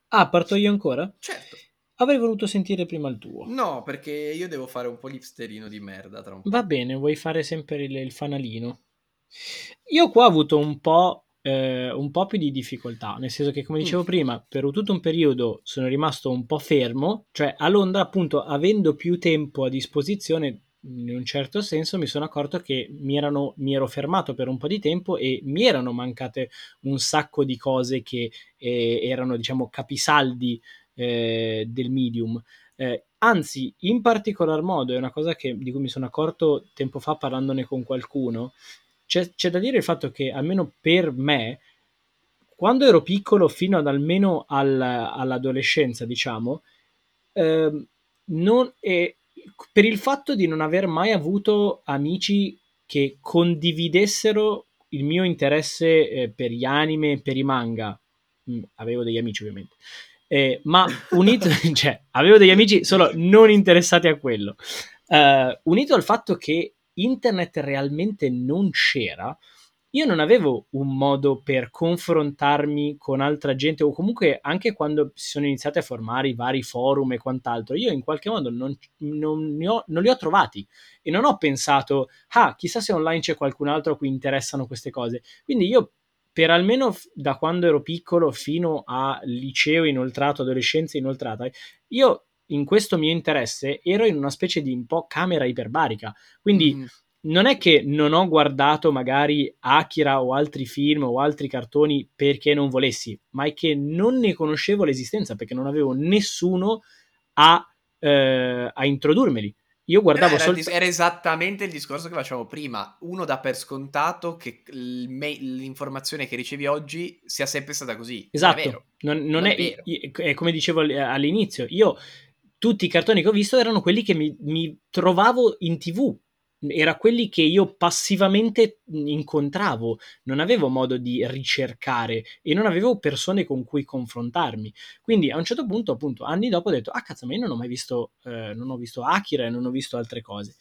Ah, parto io ancora? Certo. Avrei voluto sentire prima il tuo. No, perché io devo fare un po' l'ipsterino di merda tra un po'. Va bene, vuoi fare sempre il, il fanalino. Io qua ho avuto un po', eh, un po' più di difficoltà, nel senso che, come dicevo mm. prima, per tutto un periodo sono rimasto un po' fermo, cioè a Londra, appunto, avendo più tempo a disposizione, in un certo senso mi sono accorto che mi, erano, mi, ero fermato per un po' di tempo e mi erano mancate un sacco di cose che eh, erano, diciamo, capisaldi eh, del medium. Eh, anzi, in particolar modo, è una cosa che, di cui mi sono accorto tempo fa parlandone con qualcuno, c'è, c'è da dire il fatto che, almeno per me, quando ero piccolo, fino ad almeno al, all'adolescenza, diciamo, eh, non, eh, per il fatto di non aver mai avuto amici che condividessero il mio interesse eh, per gli anime, per i manga, mm, avevo degli amici ovviamente, eh, ma unito, cioè, avevo degli amici solo non interessati a quello, uh, unito al fatto che internet realmente non c'era, io non avevo un modo per confrontarmi con altra gente o comunque anche quando si sono iniziati a formare i vari forum e quant'altro, io in qualche modo non, non, ho, non li ho trovati e non ho pensato, ah, chissà se online c'è qualcun altro a cui interessano queste cose. Quindi io per almeno da quando ero piccolo fino a liceo inoltrato, adolescenza inoltrata, io in questo mio interesse ero in una specie di un po' camera iperbarica. Quindi mm non è che non ho guardato magari Akira o altri film o altri cartoni perché non volessi, ma è che non ne conoscevo l'esistenza perché non avevo nessuno a, eh, a introdurmeli. Io guardavo soltanto. Era esattamente il discorso che facevamo prima. Uno dà per scontato che l'informazione che ricevi oggi sia sempre stata così. Esatto. Non, non, non è, è, è, come dicevo all'inizio. Io tutti i cartoni che ho visto erano quelli che mi, mi trovavo in tv era quelli che io passivamente incontravo, non avevo modo di ricercare e non avevo persone con cui confrontarmi. Quindi a un certo punto, appunto, anni dopo ho detto, ah cazzo, ma io non ho mai visto, eh, non ho visto Akira e non ho visto altre cose.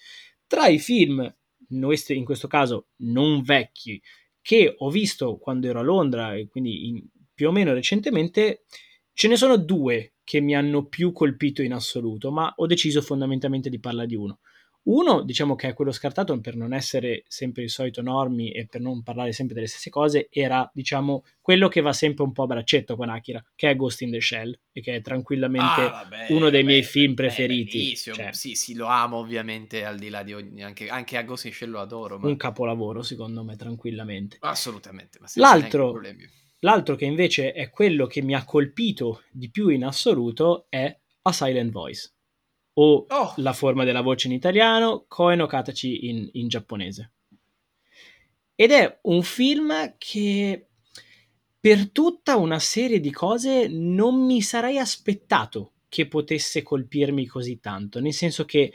Tra i film, in questo caso non vecchi, che ho visto quando ero a Londra e quindi in, più o meno recentemente, ce ne sono due che mi hanno più colpito in assoluto, ma ho deciso fondamentalmente di parlare di uno Uno, diciamo che è quello scartato per non essere sempre il solito normi e per non parlare sempre delle stesse cose, era, diciamo, quello che va sempre un po' a braccetto con Akira, che è Ghost in the Shell, e che è tranquillamente ah, vabbè, uno dei vabbè, miei film preferiti. Cioè, sì, sì, lo amo ovviamente, al di là di ogni... Anche, anche a Ghost in the Shell lo adoro. Ma... Un capolavoro, secondo me, tranquillamente. Assolutamente. l'altro, l'altro che invece è quello che mi ha colpito di più in assoluto è A Silent Voice o oh. la forma della voce in italiano, Koe no Katachi in, in giapponese. Ed è un film che per tutta una serie di cose non mi sarei aspettato che potesse colpirmi così tanto, nel senso che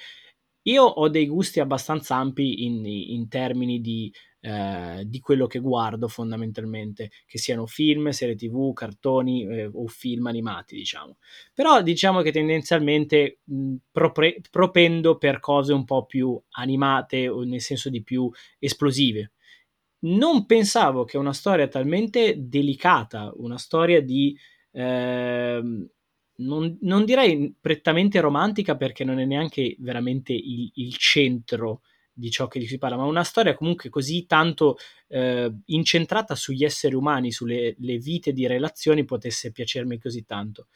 io ho dei gusti abbastanza ampi in, in termini di eh, di quello che guardo fondamentalmente, che siano film, serie tv, cartoni eh, o film animati, diciamo. Però diciamo che tendenzialmente mh, propre- propendo per cose un po' più animate o nel senso di più esplosive. Non pensavo che una storia talmente delicata, una storia di... Eh, non, non, direi prettamente romantica perché non è neanche veramente il, il centro di ciò che si parla, ma una storia comunque così tanto eh, incentrata sugli esseri umani, sulle vite di relazioni, potesse piacermi così tanto.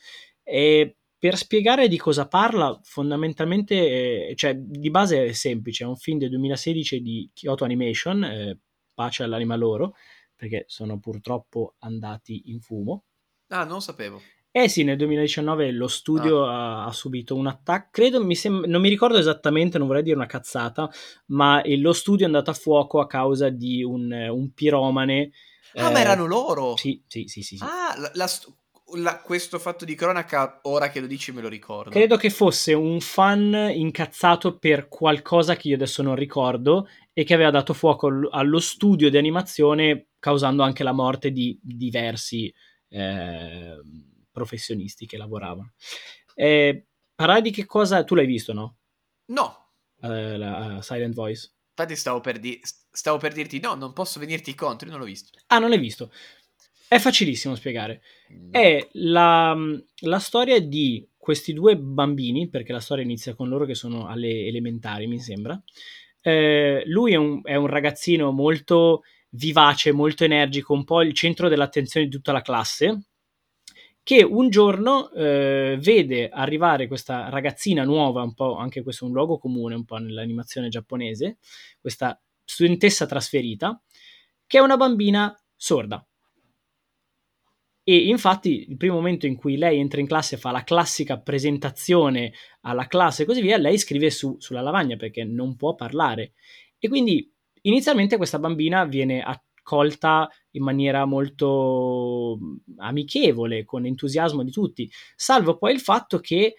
E per spiegare di cosa parla, fondamentalmente, eh, cioè di base è semplice, è un film del 2016 di Kyoto Animation, eh, pace all'anima loro, perché sono purtroppo andati in fumo. Ah, non sapevo. Eh sì, nel 2019 lo studio ah. ha, ha, subito un attacco, credo, mi sem- non mi ricordo esattamente, non vorrei dire una cazzata, ma lo studio è andato a fuoco a causa di un, un piromane. Ah, eh, ma erano loro? Sì, sì, sì. sì, sì. Ah, la, la, la, questo fatto di cronaca, ora che lo dici me lo ricordo. Credo che fosse un fan incazzato per qualcosa che io adesso non ricordo e che aveva dato fuoco allo studio di animazione causando anche la morte di diversi... Eh, professionisti che lavoravano. Eh, parlare di che cosa... Tu l'hai visto, no? No. Uh, la, uh, Silent Voice. Infatti stavo per, di- stavo per dirti no, non posso venirti contro, io non l'ho visto. Ah, non l'hai visto. È facilissimo spiegare. No. È la, la, storia di questi due bambini, perché la storia inizia con loro che sono alle elementari, mi sembra. Eh, lui è un, è un, ragazzino molto vivace, molto energico, un po' il centro dell'attenzione di tutta la classe, che un giorno eh, vede arrivare questa ragazzina nuova, un po' anche questo è un luogo comune un po' nell'animazione giapponese, questa studentessa trasferita, che è una bambina sorda. E infatti il primo momento in cui lei entra in classe fa la classica presentazione alla classe e così via, lei scrive su, sulla lavagna perché non può parlare. E quindi inizialmente questa bambina viene accolta in maniera molto amichevole, con entusiasmo di tutti, salvo poi il fatto che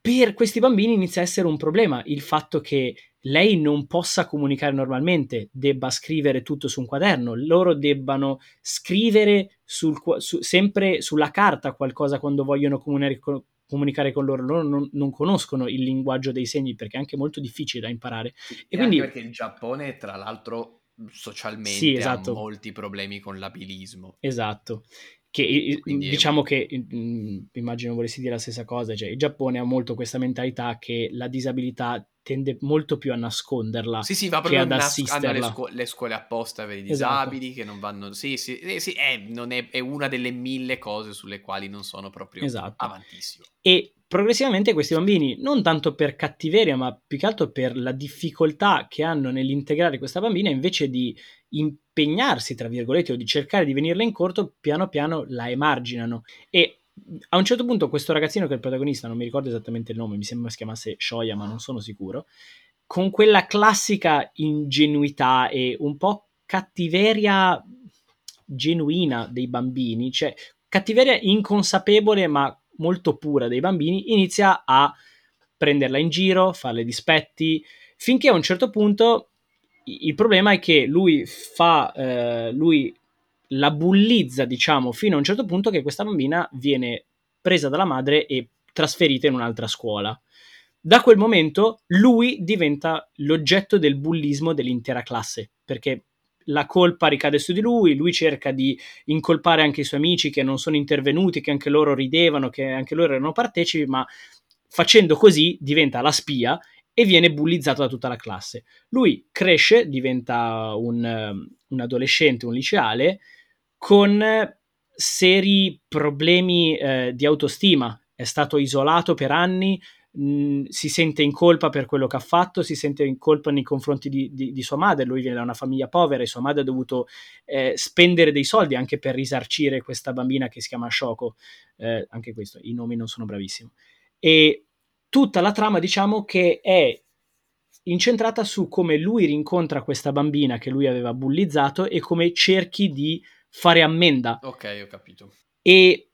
per questi bambini inizia a essere un problema il fatto che lei non possa comunicare normalmente, debba scrivere tutto su un quaderno, loro debbano scrivere sul, su, sempre sulla carta qualcosa quando vogliono comunicare con, comunicare con loro, loro non, non, conoscono il linguaggio dei segni perché è anche molto difficile da imparare. E, e quindi, perché il Giappone, tra l'altro, socialmente sì, esatto. ha molti problemi con l'abilismo. Esatto. Che Quindi diciamo è... che immagino volessi dire la stessa cosa, cioè il Giappone ha molto questa mentalità che la disabilità tende molto più a nasconderla sì, sì, va proprio ad assisterla. Hanno le, scu- le, scuole apposta per i esatto. disabili esatto. che non vanno... Sì, sì, eh, sì è, è, è, una delle mille cose sulle quali non sono proprio esatto. avantissimo. E progressivamente questi bambini, non tanto per cattiveria, ma più che altro per la difficoltà che hanno nell'integrare questa bambina, invece di impegnarsi, tra virgolette, o di cercare di venirle incontro, piano piano la emarginano. E a un certo punto questo ragazzino che è il protagonista, non mi ricordo esattamente il nome, mi sembra si chiamasse Shoya, ma non sono sicuro, con quella classica ingenuità e un po' cattiveria genuina dei bambini, cioè cattiveria inconsapevole ma molto pura dei bambini, inizia a prenderla in giro, farle dispetti, finché a un certo punto il problema è che lui fa, eh, lui la bullizza, diciamo, fino a un certo punto che questa bambina viene presa dalla madre e trasferita in un'altra scuola. Da quel momento lui diventa l'oggetto del bullismo dell'intera classe, perché la colpa ricade su di lui, lui cerca di incolpare anche i suoi amici che non sono intervenuti, che anche loro ridevano, che anche loro erano partecipi, ma facendo così diventa la spia e viene bullizzato da tutta la classe. Lui cresce, diventa un, un adolescente, un liceale, con seri problemi eh, di autostima. È stato isolato per anni, mh, si sente in colpa per quello che ha fatto, si sente in colpa nei confronti di, di, di sua madre. Lui viene da una famiglia povera e sua madre ha dovuto eh, spendere dei soldi anche per risarcire questa bambina che si chiama Shoko. Eh, anche questo, i nomi non sono bravissimo. E tutta la trama, diciamo, che è incentrata su come lui rincontra questa bambina che lui aveva bullizzato e come cerchi di fare ammenda. Ok, ho capito. E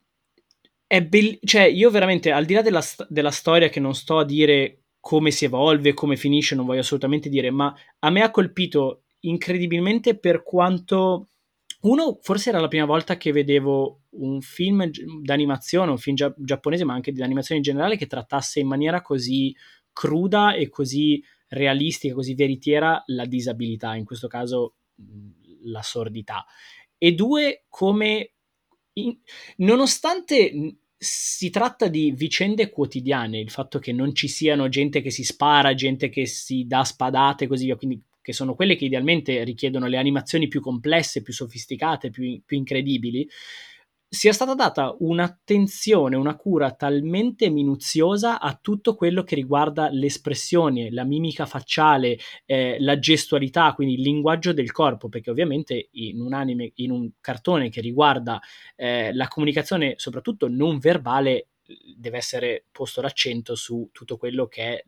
è bellissimo, cioè io veramente, al di là della, della storia che non sto a dire come si evolve, come finisce, non voglio assolutamente dire, ma a me ha colpito incredibilmente per quanto... Uno, forse era la prima volta che vedevo un film d'animazione, un film gia- giapponese, ma anche di animazione in generale, che trattasse in maniera così cruda e così realistica, così veritiera la disabilità, in questo caso la sordità. E due, come in, nonostante si tratta di vicende quotidiane, il fatto che non ci siano gente che si spara, gente che si dà spadate e così via, quindi che sono quelle che idealmente richiedono le animazioni più complesse, più sofisticate, più, più incredibili, sia stata data un'attenzione, una cura talmente minuziosa a tutto quello che riguarda l'espressione, la mimica facciale, eh, la gestualità, quindi il linguaggio del corpo, perché ovviamente in un anime, in un cartone che riguarda eh, la comunicazione soprattutto non verbale, deve essere posto l'accento su tutto quello che è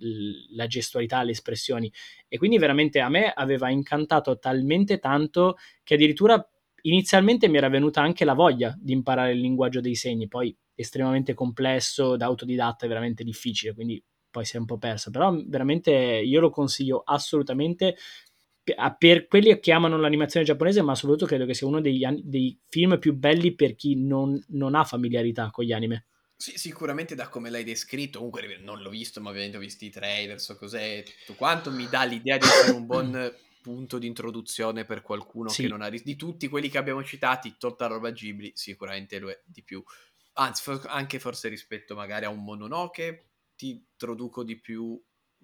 la gestualità, le espressioni. E quindi veramente a me aveva incantato talmente tanto che addirittura inizialmente mi era venuta anche la voglia di imparare il linguaggio dei segni, poi estremamente complesso, da autodidatta è veramente difficile, quindi poi si è un po' persa, però veramente io lo consiglio assolutamente per quelli che amano l'animazione giapponese, ma soprattutto credo che sia uno dei, dei film più belli per chi non, non, ha familiarità con gli anime. Sì, sicuramente da come l'hai descritto, comunque non l'ho visto, ma ovviamente ho visto i trailer, so cos'è, tutto quanto, mi dà l'idea di essere un buon punto di introduzione per qualcuno sì. che non ha di tutti quelli che abbiamo citati, tolta roba Ghibli, sicuramente lo è di più. Anzi, for- anche forse rispetto magari a un Mononoke, ti introduco di più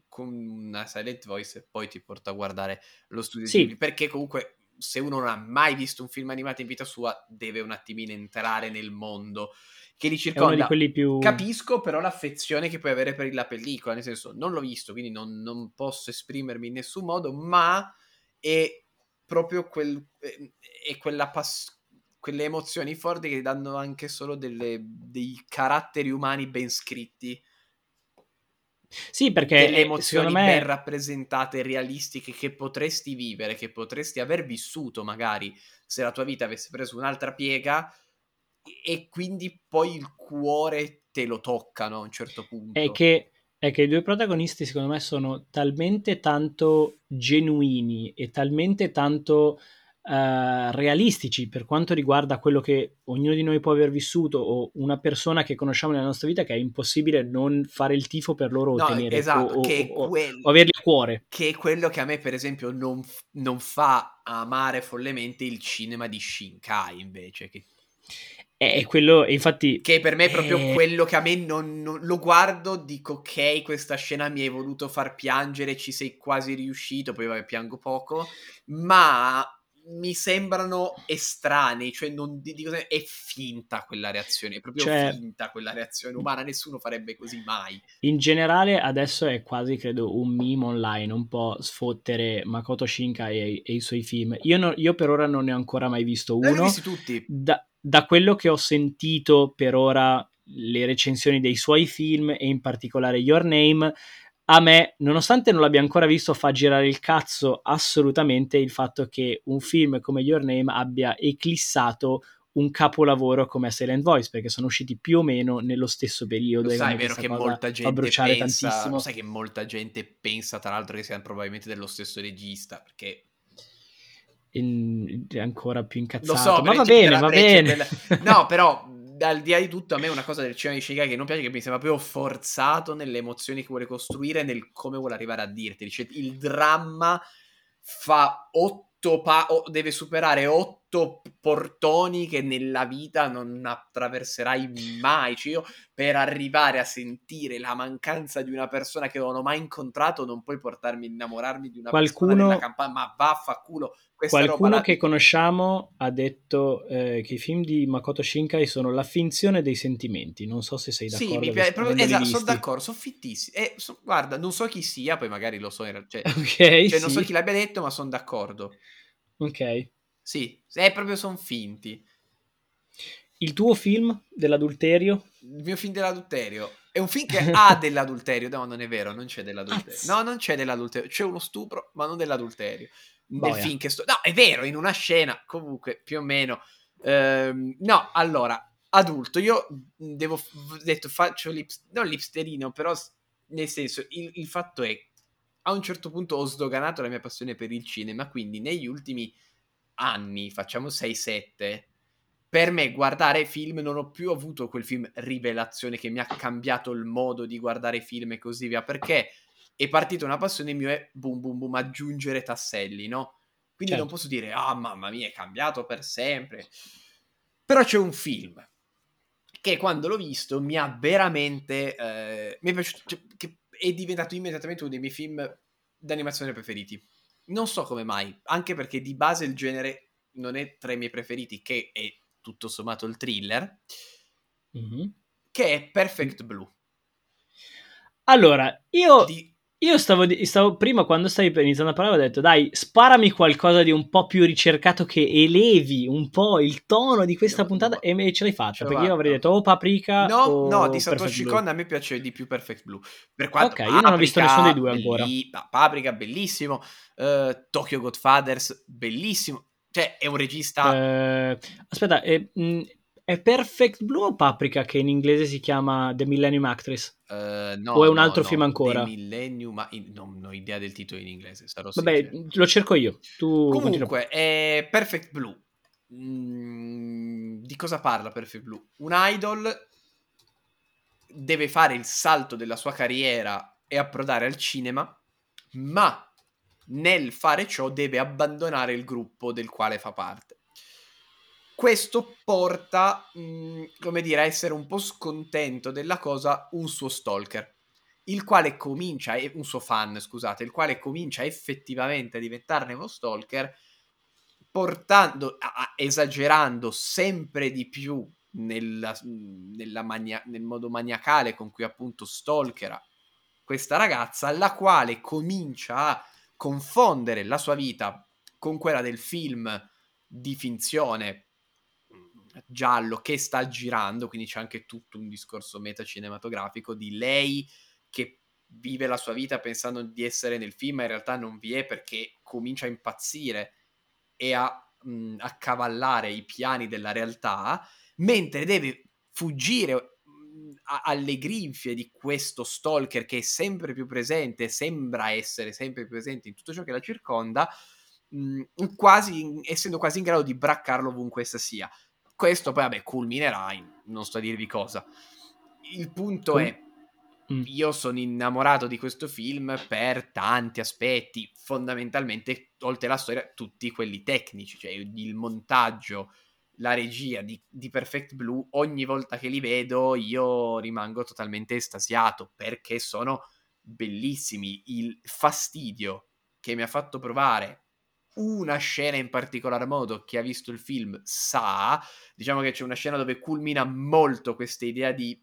con una silent voice e poi ti porto a guardare lo studio sì. Ghibli, perché comunque se uno non ha mai visto un film animato in vita sua, deve un attimino entrare nel mondo che li circonda. Più... Capisco però l'affezione che puoi avere per la pellicola, nel senso non l'ho visto, quindi non, non posso esprimermi in nessun modo, ma e proprio quel, e quella pass- quelle emozioni forti che danno anche solo delle, dei caratteri umani ben scritti. Sì, perché delle emozioni me... ben rappresentate, realistiche, che potresti vivere, che potresti aver vissuto magari se la tua vita avesse preso un'altra piega e quindi poi il cuore te lo toccano a un certo punto. È che è che i due protagonisti secondo me sono talmente tanto genuini e talmente tanto uh, realistici per quanto riguarda quello che ognuno di noi può aver vissuto o una persona che conosciamo nella nostra vita che è impossibile non fare il tifo per loro no, o tenere esatto, o, che o, quel, o, averli a cuore. Che è quello che a me per esempio non, non fa amare follemente il cinema di Shinkai invece che è quello, infatti... Che per me è proprio è... quello che a me non, non, Lo guardo, dico ok, questa scena mi hai voluto far piangere, ci sei quasi riuscito, poi vabbè piango poco, ma mi sembrano estranei, cioè non dico è finta quella reazione, è proprio cioè, finta quella reazione umana, nessuno farebbe così mai. In generale adesso è quasi credo un meme online, un po' sfottere Makoto Shinkai e, e i suoi film. Io, no, io, per ora non ne ho ancora mai visto uno. Li ho visti tutti. Da, da quello che ho sentito per ora le recensioni dei suoi film e in particolare Your Name, a me, nonostante non l'abbia ancora visto, fa girare il cazzo assolutamente il fatto che un film come Your Name abbia eclissato un capolavoro come Silent Voice perché sono usciti più o meno nello stesso periodo. Lo sai, è vero che molta gente pensa, tantissimo. sai che molta gente pensa tra l'altro che siano probabilmente dello stesso regista perché in, ancora più incazzato. Lo so, ma va bene, va bene. Della... No, però al di là di tutto, a me una cosa del cinema di Shigai che non piace, che mi sembra proprio forzato nelle emozioni che vuole costruire, nel come vuole arrivare a dirti. Cioè, il dramma fa otto pa- deve superare otto tutto portoni che nella vita non attraverserai mai. Cioè io per arrivare a sentire la mancanza di una persona che non ho mai incontrato non puoi portarmi a innamorarmi di una Qualcuno... persona della campagna, ma vaffanculo. Qualcuno che conosciamo ha detto eh, che i film di Makoto Shinkai sono la finzione dei sentimenti. Non so se sei d'accordo. Sì, mi piace. Proprio, esatto, sono d'accordo, sono fittissimi. Eh, so, guarda, non so chi sia, poi magari lo so. Cioè, okay, cioè sì. non so chi l'abbia detto, ma sono d'accordo. Ok. Sì, è proprio sono finti. Il tuo film dell'adulterio? Il mio film dell'adulterio. È un film che ha dell'adulterio. No, non è vero, non c'è dell'adulterio. Azz. No, non c'è dell'adulterio. C'è uno stupro, ma non dell'adulterio. Nel Boia. film che sto... No, è vero, in una scena, comunque, più o meno. Ehm, no, allora, adulto, io devo... Ho detto, faccio l'ips... non l'ipsterino, però nel senso, il, il fatto è, a un certo punto ho sdoganato la mia passione per il cinema, quindi negli ultimi anni, facciamo 6-7, per me guardare film non ho più avuto quel film rivelazione che mi ha cambiato il modo di guardare film e così via, perché è partita una passione mia è boom boom boom aggiungere tasselli, no? Quindi Certo. non posso dire ah mamma mia è cambiato per sempre. Però c'è un film che quando l'ho visto mi ha veramente eh, mi è piaciuto cioè, che è diventato immediatamente uno dei miei film d'animazione preferiti. Non so come mai, anche perché di base il genere non è tra i miei preferiti, che è tutto sommato il thriller, Mhm. che è Perfect Blue. Allora, io, Di... io stavo, stavo prima quando stavi iniziando a parlare, ho detto dai, sparami qualcosa di un po' più ricercato che elevi un po' il tono di questa No, puntata no. e me ce l'hai fatta, Ce perché io avrei fatta. detto o Paprika No, o no, di Satoshi. Kon a me piace di più Perfect Blue. Per quanto Ok, io non ho visto Paprika, nessuno dei due ancora. belli- no, Paprika, bellissimo. eh, Tokyo Godfathers, bellissimo. Cioè, è un regista... Eh, aspetta, è, mh, è Perfect Blue o Paprika che in inglese si chiama The Millennium Actress? eh, no, o è un no, altro no, film ancora? The Millennium, ma non, non ho idea del titolo in inglese, sarò Vabbè, sincero. lo cerco io. Tu. Comunque, è Perfect Blue. Mm, di cosa parla Perfect Blue? Un idol deve fare il salto della sua carriera e approdare al cinema, ma nel fare ciò deve abbandonare il gruppo del quale fa parte. Questo porta, mm, come dire, a essere un po' scontento della cosa un suo stalker, il quale comincia, un suo fan, scusate, il quale comincia effettivamente a diventarne uno stalker, portando, a- a- esagerando sempre di più nella- nella mania- nel modo maniacale con cui appunto stalkera questa ragazza, la quale comincia a confondere la sua vita con quella del film di finzione giallo che sta girando, quindi c'è anche tutto un discorso metacinematografico di lei che vive la sua vita pensando di essere nel film, ma in realtà non vi è perché comincia a impazzire e a mh, accavallare i piani della realtà, mentre deve fuggire alle grinfie di questo stalker che è sempre più presente, sembra essere sempre più presente in tutto ciò che la circonda, mh, quasi, essendo quasi in grado di braccarlo ovunque essa sia. Questo poi, vabbè, culminerà in non sto a dirvi cosa. Il punto è, Mm. io sono innamorato di questo film per tanti aspetti, fondamentalmente, oltre alla storia, tutti quelli tecnici, cioè il montaggio, la regia di, di Perfect Blue, ogni volta che li vedo io rimango totalmente estasiato perché sono bellissimi. Il fastidio che mi ha fatto provare una scena in particolar modo, chi ha visto il film sa, diciamo che c'è una scena dove culmina molto questa idea di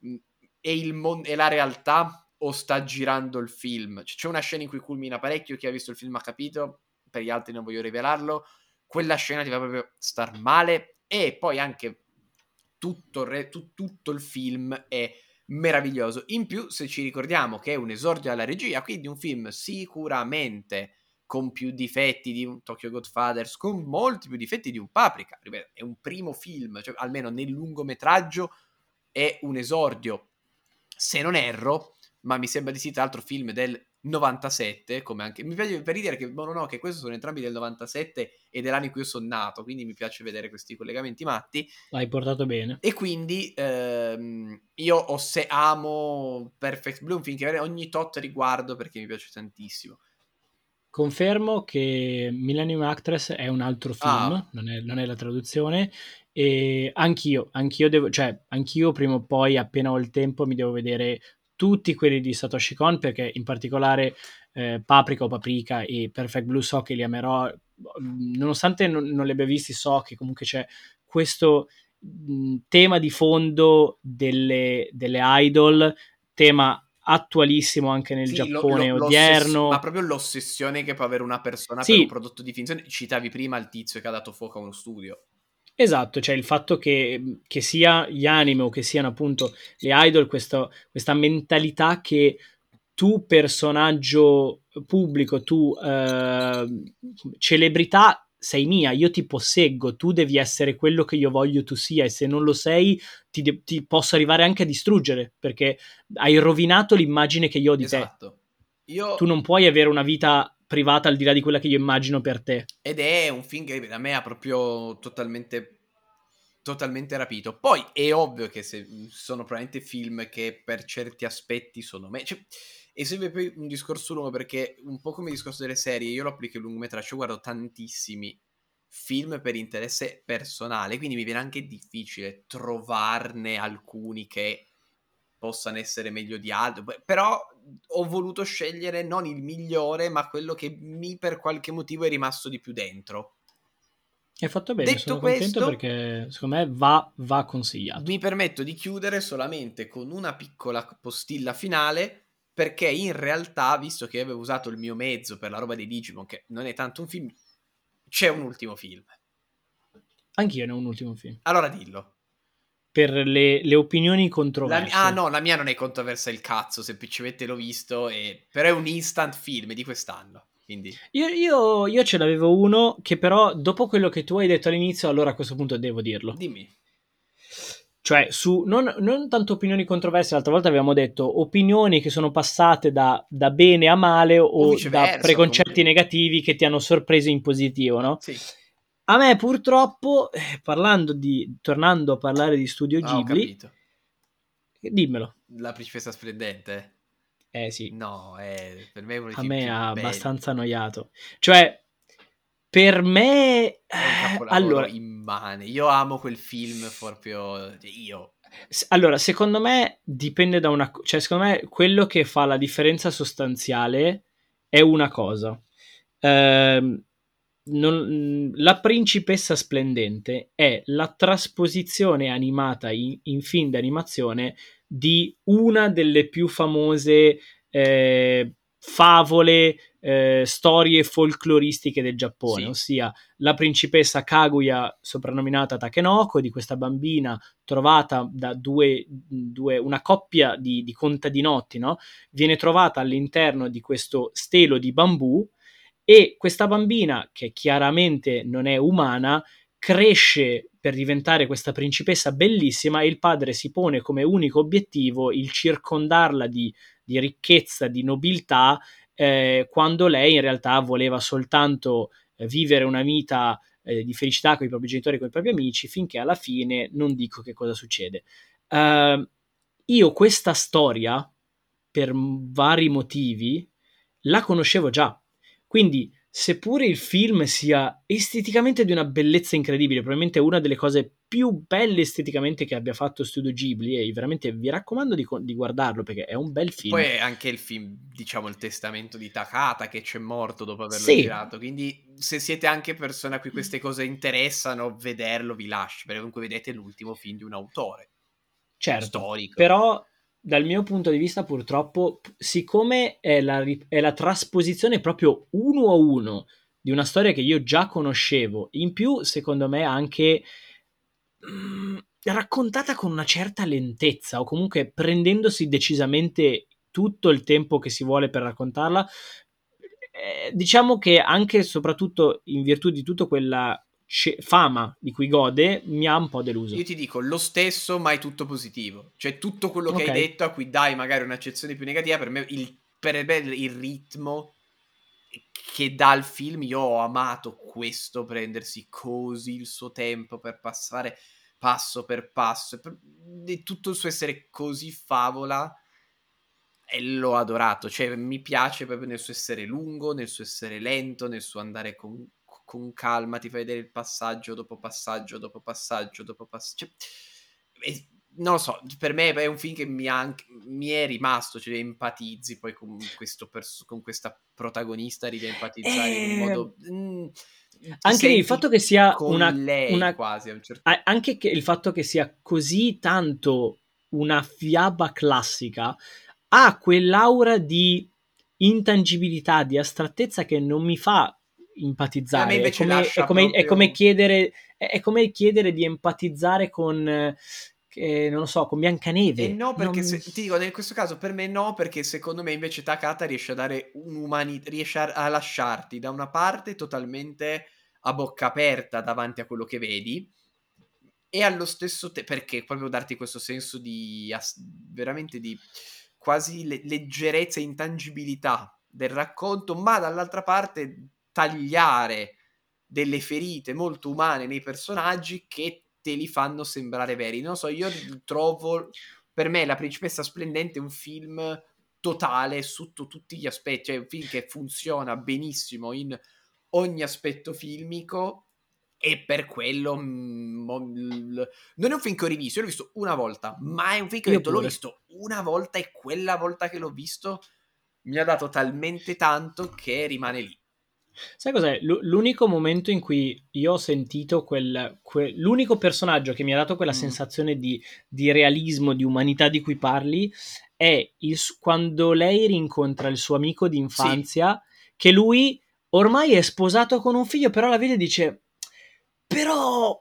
mh, è, il mon- è la realtà o sta girando il film? C'è una scena in cui culmina parecchio, chi ha visto il film ha capito, per gli altri non voglio rivelarlo, quella scena ti fa proprio star male e poi anche tutto re- tu- tutto il film è meraviglioso. In più, se ci ricordiamo che è un esordio alla regia, quindi un film sicuramente con più difetti di un Tokyo Godfathers, con molti più difetti di un Paprika. Ripeto, è un primo film, cioè almeno nel lungometraggio è un esordio, se non erro, ma mi sembra di sì, tra l'altro film del 97, come anche... Mi piace per ridere che, no, no, no, che questi sono entrambi del 97 e dell'anno in cui io sono nato, quindi mi piace vedere questi collegamenti matti. L'hai portato bene. E quindi ehm, io ho se amo Perfect Blue, un film che ogni tot riguardo perché mi piace tantissimo. Confermo che Millennium Actress è un altro film, Ah. non, è, non è la traduzione. E anch'io, anch'io devo, cioè, anch'io prima o poi, appena ho il tempo, mi devo vedere tutti quelli di Satoshi Kon, perché in particolare eh, Paprika o Paprika e Perfect Blue so che li amerò. Nonostante non, non li abbia visti, so che comunque c'è questo mh, tema di fondo delle, delle idol, tema attualissimo anche nel Sì, Giappone lo- lo- odierno. ma proprio l'ossessione che può avere una persona Sì. per un prodotto di finzione. Citavi prima il tizio che ha dato fuoco a uno studio. Esatto, cioè il fatto che, che sia gli anime o che siano appunto le idol, questo- questa mentalità che tu personaggio pubblico, tu eh, celebrità, sei mia, io ti posseggo, tu devi essere quello che io voglio tu sia e se non lo sei ti, de- ti posso arrivare anche a distruggere perché hai rovinato l'immagine che io ho di Esatto. Io... te. Tu non puoi avere una vita privata al di là di quella che io immagino per te. Ed è un film che a me ha proprio totalmente, totalmente rapito. Poi è ovvio che se, sono probabilmente film che per certi aspetti sono me. Cioè, e serve poi un discorso lungo perché un po' come il discorso delle serie, io lo applico il lungometraggio, guardo tantissimi film per interesse personale, quindi mi viene anche difficile trovarne alcuni che possano essere meglio di altri, però ho voluto scegliere non il migliore, ma quello che mi per qualche motivo è rimasto di più dentro. Hai fatto bene, Detto sono contento questo- perché secondo me va, va consigliato. Mi permetto di chiudere solamente con una piccola postilla finale, perché in realtà, visto che avevo usato il mio mezzo per la roba di Digimon, che non è tanto un film, c'è un ultimo film. Anch'io ne ho un ultimo film. Allora dillo. Per le, le opinioni La controverse. mia- ah no, la mia non è controversa il cazzo, semplicemente l'ho visto, e... però è un instant film di quest'anno. Quindi Io, io- io ce l'avevo uno che però dopo quello che tu hai detto all'inizio, allora a questo punto devo dirlo. dimmi. Cioè, su non, non tanto opinioni controverse, l'altra volta avevamo detto opinioni che sono passate da, da bene a male o, O da preconcetti comunque. negativi che ti hanno sorpreso in positivo, no? Sì. A me purtroppo, eh, parlando di, tornando a parlare di Studio Ah, Ghibli, capito. dimmelo. La principessa splendente? Eh sì, No, è per me è uno dei a me ha belli. abbastanza annoiato. Cioè, per me... Eh, allora, immane. Io amo quel film proprio. Io. S- Allora, secondo me dipende da una... Cioè, secondo me quello che fa la differenza sostanziale è una cosa. Ehm, non- la principessa splendente è la trasposizione animata in, in film d'animazione di una delle più famose eh, favole, eh, storie folcloristiche del Giappone, Sì. ossia la principessa Kaguya, soprannominata Takenoko, di questa bambina trovata da due, due- una coppia di, di contadinotti, no? viene trovata all'interno di questo stelo di bambù e questa bambina, che chiaramente non è umana, cresce per diventare questa principessa bellissima e il padre si pone come unico obiettivo il circondarla di, di ricchezza, di nobiltà, eh, quando lei in realtà voleva soltanto eh, vivere una vita eh, di felicità con i propri genitori e con i propri amici, finché alla fine non dico che cosa succede. Eh, io questa storia, per vari motivi, la conoscevo già. Quindi, seppure il film sia esteticamente di una bellezza incredibile, probabilmente una delle cose più belle esteticamente che abbia fatto Studio Ghibli, e veramente vi raccomando di, di guardarlo perché è un bel film. Poi è anche il film, diciamo, il testamento di Takata che c'è morto dopo averlo Sì. girato. Quindi, se siete anche persone a cui queste cose interessano, vederlo vi lascio. Perché comunque vedete l'ultimo film di un autore certo. storico. Però, dal mio punto di vista, purtroppo, siccome è la, è la trasposizione proprio uno a uno di una storia che io già conoscevo, in più, secondo me, anche mm, raccontata con una certa lentezza, o comunque prendendosi decisamente tutto il tempo che si vuole per raccontarla, eh, diciamo che anche e soprattutto in virtù di tutta quella ce- fama di cui gode, mi ha un po' deluso. Io ti dico lo stesso, ma è tutto positivo. Cioè, tutto quello che Ok. hai detto, a cui dai magari un'accezione più negativa, per me il, per me il ritmo che dà il film, io ho amato questo, prendersi così il suo tempo per passare passo per passo, e tutto il suo essere così favola. e l'ho adorato, cioè mi piace proprio nel suo essere lungo, nel suo essere lento, nel suo andare con, con calma, ti fai vedere il passaggio dopo passaggio, dopo passaggio, dopo passaggio. Cioè, non lo so, per me è un film che mi, ha, mi è rimasto, cioè empatizzi poi con, pers- con questa protagonista, arrivi a empatizzare eh... in modo... Mm, anche il fatto che sia una, una... quasi a un certo anche che il fatto che sia così tanto una fiaba classica ha quell'aura di intangibilità, di astrattezza che non mi fa empatizzare. È come, è, come, proprio... è, come chiedere, è, come chiedere, di empatizzare con, eh, non lo so, con Biancaneve. E no, perché non... se, ti dico, in questo caso per me no, perché secondo me invece Takata riesce a dare un'umanità, riesce a, a lasciarti da una parte totalmente a bocca aperta davanti a quello che vedi e allo stesso tempo, perché proprio darti questo senso di veramente di quasi le- leggerezza e intangibilità del racconto, ma dall'altra parte tagliare delle ferite molto umane nei personaggi che te li fanno sembrare veri. Non so, io trovo per me La principessa splendente è un film totale sotto tutti gli aspetti, cioè un film che funziona benissimo in ogni aspetto filmico e per quello mm, non è un film che ho rivisto, io l'ho visto una volta, ma è un film che ho detto l'ho visto una volta e quella volta che l'ho visto mi ha dato talmente tanto che rimane lì. Sai cos'è? L- l'unico momento in cui io ho sentito quel, quel l'unico personaggio che mi ha dato quella mm. sensazione di, di, realismo, di umanità di cui parli, è il, quando lei rincontra il suo amico d'infanzia, sì. che lui ormai è sposato con un figlio, però la vede e dice però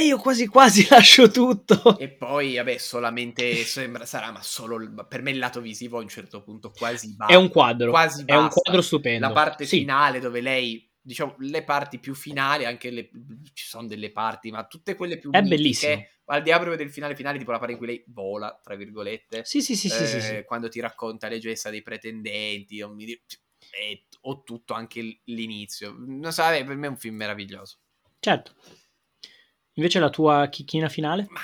io quasi quasi lascio tutto. E poi, vabbè, solamente sembra, sarà, ma solo per me il lato visivo a un certo punto quasi basta. È un quadro. Quasi basta. È un quadro stupendo. La parte sì. finale dove lei, diciamo, le parti più finali, anche le, ci sono delle parti, ma tutte quelle più È bellissimo. Al diavolo del finale finale, tipo la parte in cui lei vola, tra virgolette. Sì, sì, sì, eh, sì, sì, Quando ti racconta le gesta dei pretendenti, o, mi, e, o tutto anche l'inizio. Non so, per me è un film meraviglioso. Certo. Invece la tua chicchina finale? Ma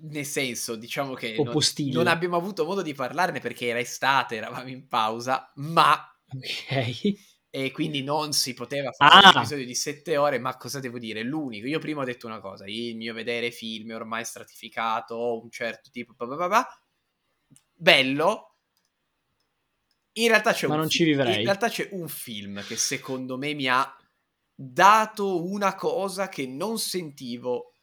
nel senso, diciamo che non, non, abbiamo avuto modo di parlarne perché era estate, eravamo in pausa, ma... Ok. E quindi non si poteva fare ah. un episodio di sette ore, ma cosa devo dire? L'unico, io prima ho detto una cosa, il mio vedere film è ormai stratificato, un certo tipo, blah blah blah, bello, in realtà c'è ma un non ci vivrei. In realtà c'è un film che secondo me mi ha dato una cosa che non sentivo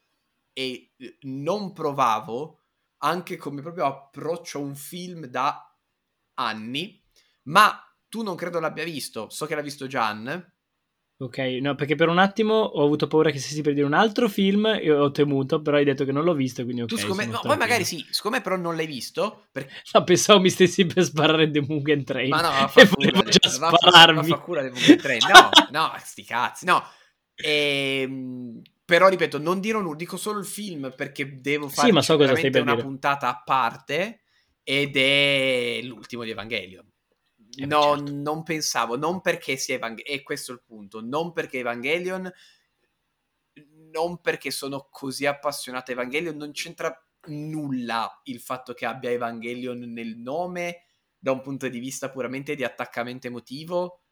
e eh, non provavo anche come proprio approccio a un film da anni, ma tu non credo l'abbia visto, so che l'ha visto Gian, Ok, no, perché per un attimo ho avuto paura che stessi per dire un altro film e ho temuto, però hai detto che non l'ho visto, quindi ok. Tu siccome, no, poi magari sì, siccome però non l'hai visto... Perché... No, pensavo mi stessi per sparare The Mugen Train. Ma no, fa e volevo già spararmi. Ma fa cura The Mugen Train. No, no, sti cazzi, no. Ehm, però ripeto, non dirò nulla, dico solo il film perché devo fare sì, ma so cosa stai per una dire. puntata a parte ed è l'ultimo di Evangelion. Eh no, certo. non pensavo, non perché sia Evangelion, e questo è il punto, non perché Evangelion, non perché sono così appassionato a Evangelion, non c'entra nulla il fatto che abbia Evangelion nel nome da un punto di vista puramente di attaccamento emotivo,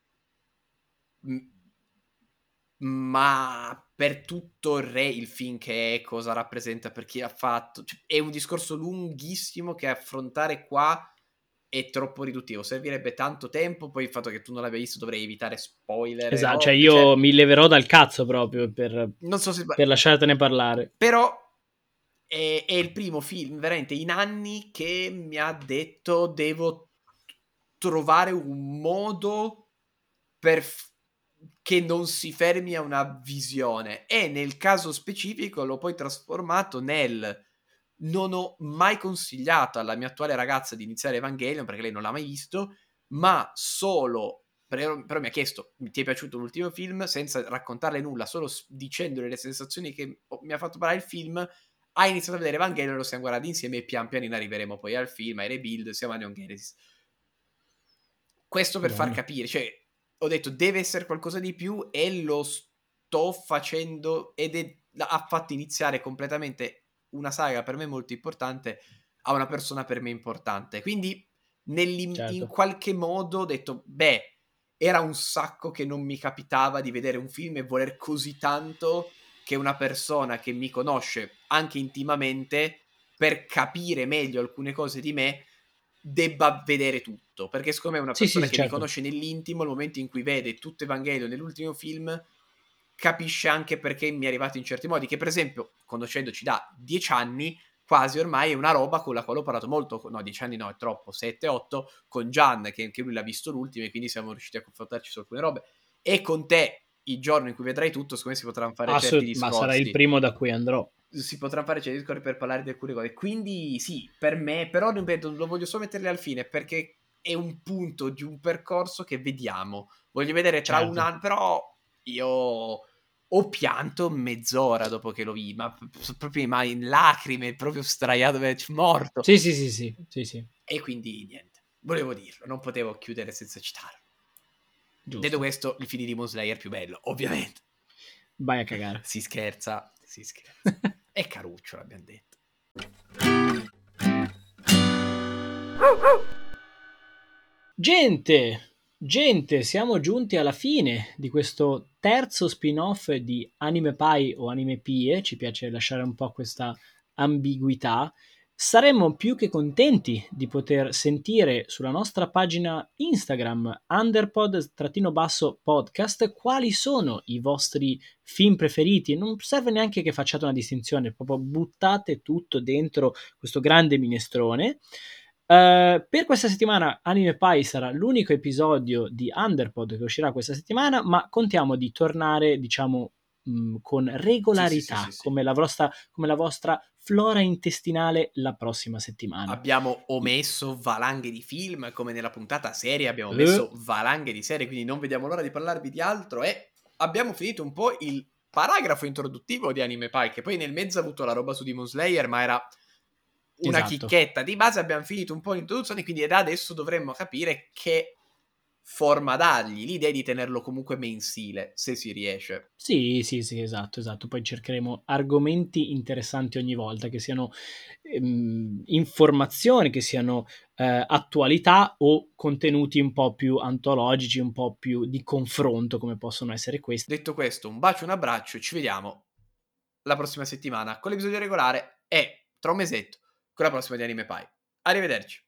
ma per tutto il re il film che è, cosa rappresenta per chi l'ha fatto, cioè, è un discorso lunghissimo che affrontare qua è troppo riduttivo, servirebbe tanto tempo, poi il fatto che tu non l'abbia visto dovrei evitare spoiler. Esatto, no? cioè io cioè, mi leverò dal cazzo proprio per, non so se... per lasciartene parlare. Però è, è, il primo film veramente in anni che mi ha detto devo trovare un modo per che non si fermi a una visione e nel caso specifico l'ho poi trasformato nel non ho mai consigliato alla mia attuale ragazza di iniziare Evangelion perché lei non l'ha mai visto, ma solo però, però mi ha chiesto ti è piaciuto l'ultimo film senza raccontarle nulla, solo dicendole le sensazioni che mi ha fatto parlare il film. Ha iniziato a vedere Evangelion, lo stiamo guardando insieme e pian pianino arriveremo poi al film, ai rebuild, siamo a Neon Genesis. Questo per Buono. far capire, cioè ho detto deve essere qualcosa di più e lo sto facendo ed è, ha fatto iniziare completamente una saga per me molto importante a una persona per me importante. Quindi certo. in qualche modo ho detto, beh, era un sacco che non mi capitava di vedere un film e voler così tanto che una persona che mi conosce anche intimamente, per capire meglio alcune cose di me, debba vedere tutto. Perché secondo me una persona sì, sì, che certo. mi conosce nell'intimo, il momento in cui vede tutto Evangelio nell'ultimo film, capisce anche perché mi è arrivato in certi modi. Che per esempio, conoscendoci da dieci anni, quasi ormai è una roba con la quale ho parlato molto, no, dieci anni no, è troppo, sette, otto, con Gian, che anche lui l'ha visto l'ultimo e quindi siamo riusciti a confrontarci su alcune robe, e con te il giorno in cui vedrai tutto, secondo me si potranno fare Assolut- certi discorsi. Ma sarà il primo da cui andrò. Si potranno fare certi discorsi per parlare di alcune cose. Quindi sì, per me, però ripeto, lo voglio solo metterle al fine perché è un punto di un percorso che vediamo. Voglio vedere tra certo. un anno, però io ho pianto mezz'ora dopo che lo vi, ma proprio ma in lacrime, proprio straiato, morto. Sì, sì, sì, sì, sì, sì. E quindi niente, volevo dirlo, non potevo chiudere senza citarlo. Giusto. Detto questo, il film di Demon Slayer più bello, ovviamente. Vai a cagare. Si scherza, si scherza. è caruccio, l'abbiamo detto. Gente, Gente, siamo giunti alla fine di questo terzo spin-off di Anime Pie o Anime Pie, ci piace lasciare un po' questa ambiguità. Saremmo più che contenti di poter sentire sulla nostra pagina Instagram underpod-podcast quali sono i vostri film preferiti. Non serve neanche che facciate una distinzione, proprio buttate tutto dentro questo grande minestrone. Uh, per questa settimana Anime Pie sarà l'unico episodio di Underpod che uscirà questa settimana, ma contiamo di tornare, diciamo, mh, mm, con regolarità, sì, sì, sì, come, la vostra, come, la vostra, flora intestinale la prossima settimana. Abbiamo omesso valanghe di film, come nella puntata serie abbiamo uh. messo valanghe di serie, quindi non vediamo l'ora di parlarvi di altro e abbiamo finito un po' il paragrafo introduttivo di Anime Pie, che poi nel mezzo ha avuto la roba su Demon Slayer, ma era una esatto. chicchetta di base, abbiamo finito un po' l'introduzione, quindi da adesso dovremmo capire che forma dargli, l'idea è di tenerlo comunque mensile, se si riesce. Sì, sì, sì, esatto, esatto. Poi cercheremo argomenti interessanti ogni volta, che siano ehm, informazioni, che siano eh, attualità o contenuti un po' più antologici, un po' più di confronto, come possono essere questi. Detto questo, un bacio, un abbraccio, ci vediamo la prossima settimana con l'episodio regolare e tra un mesetto con la prossima di Anime Pie. Arrivederci.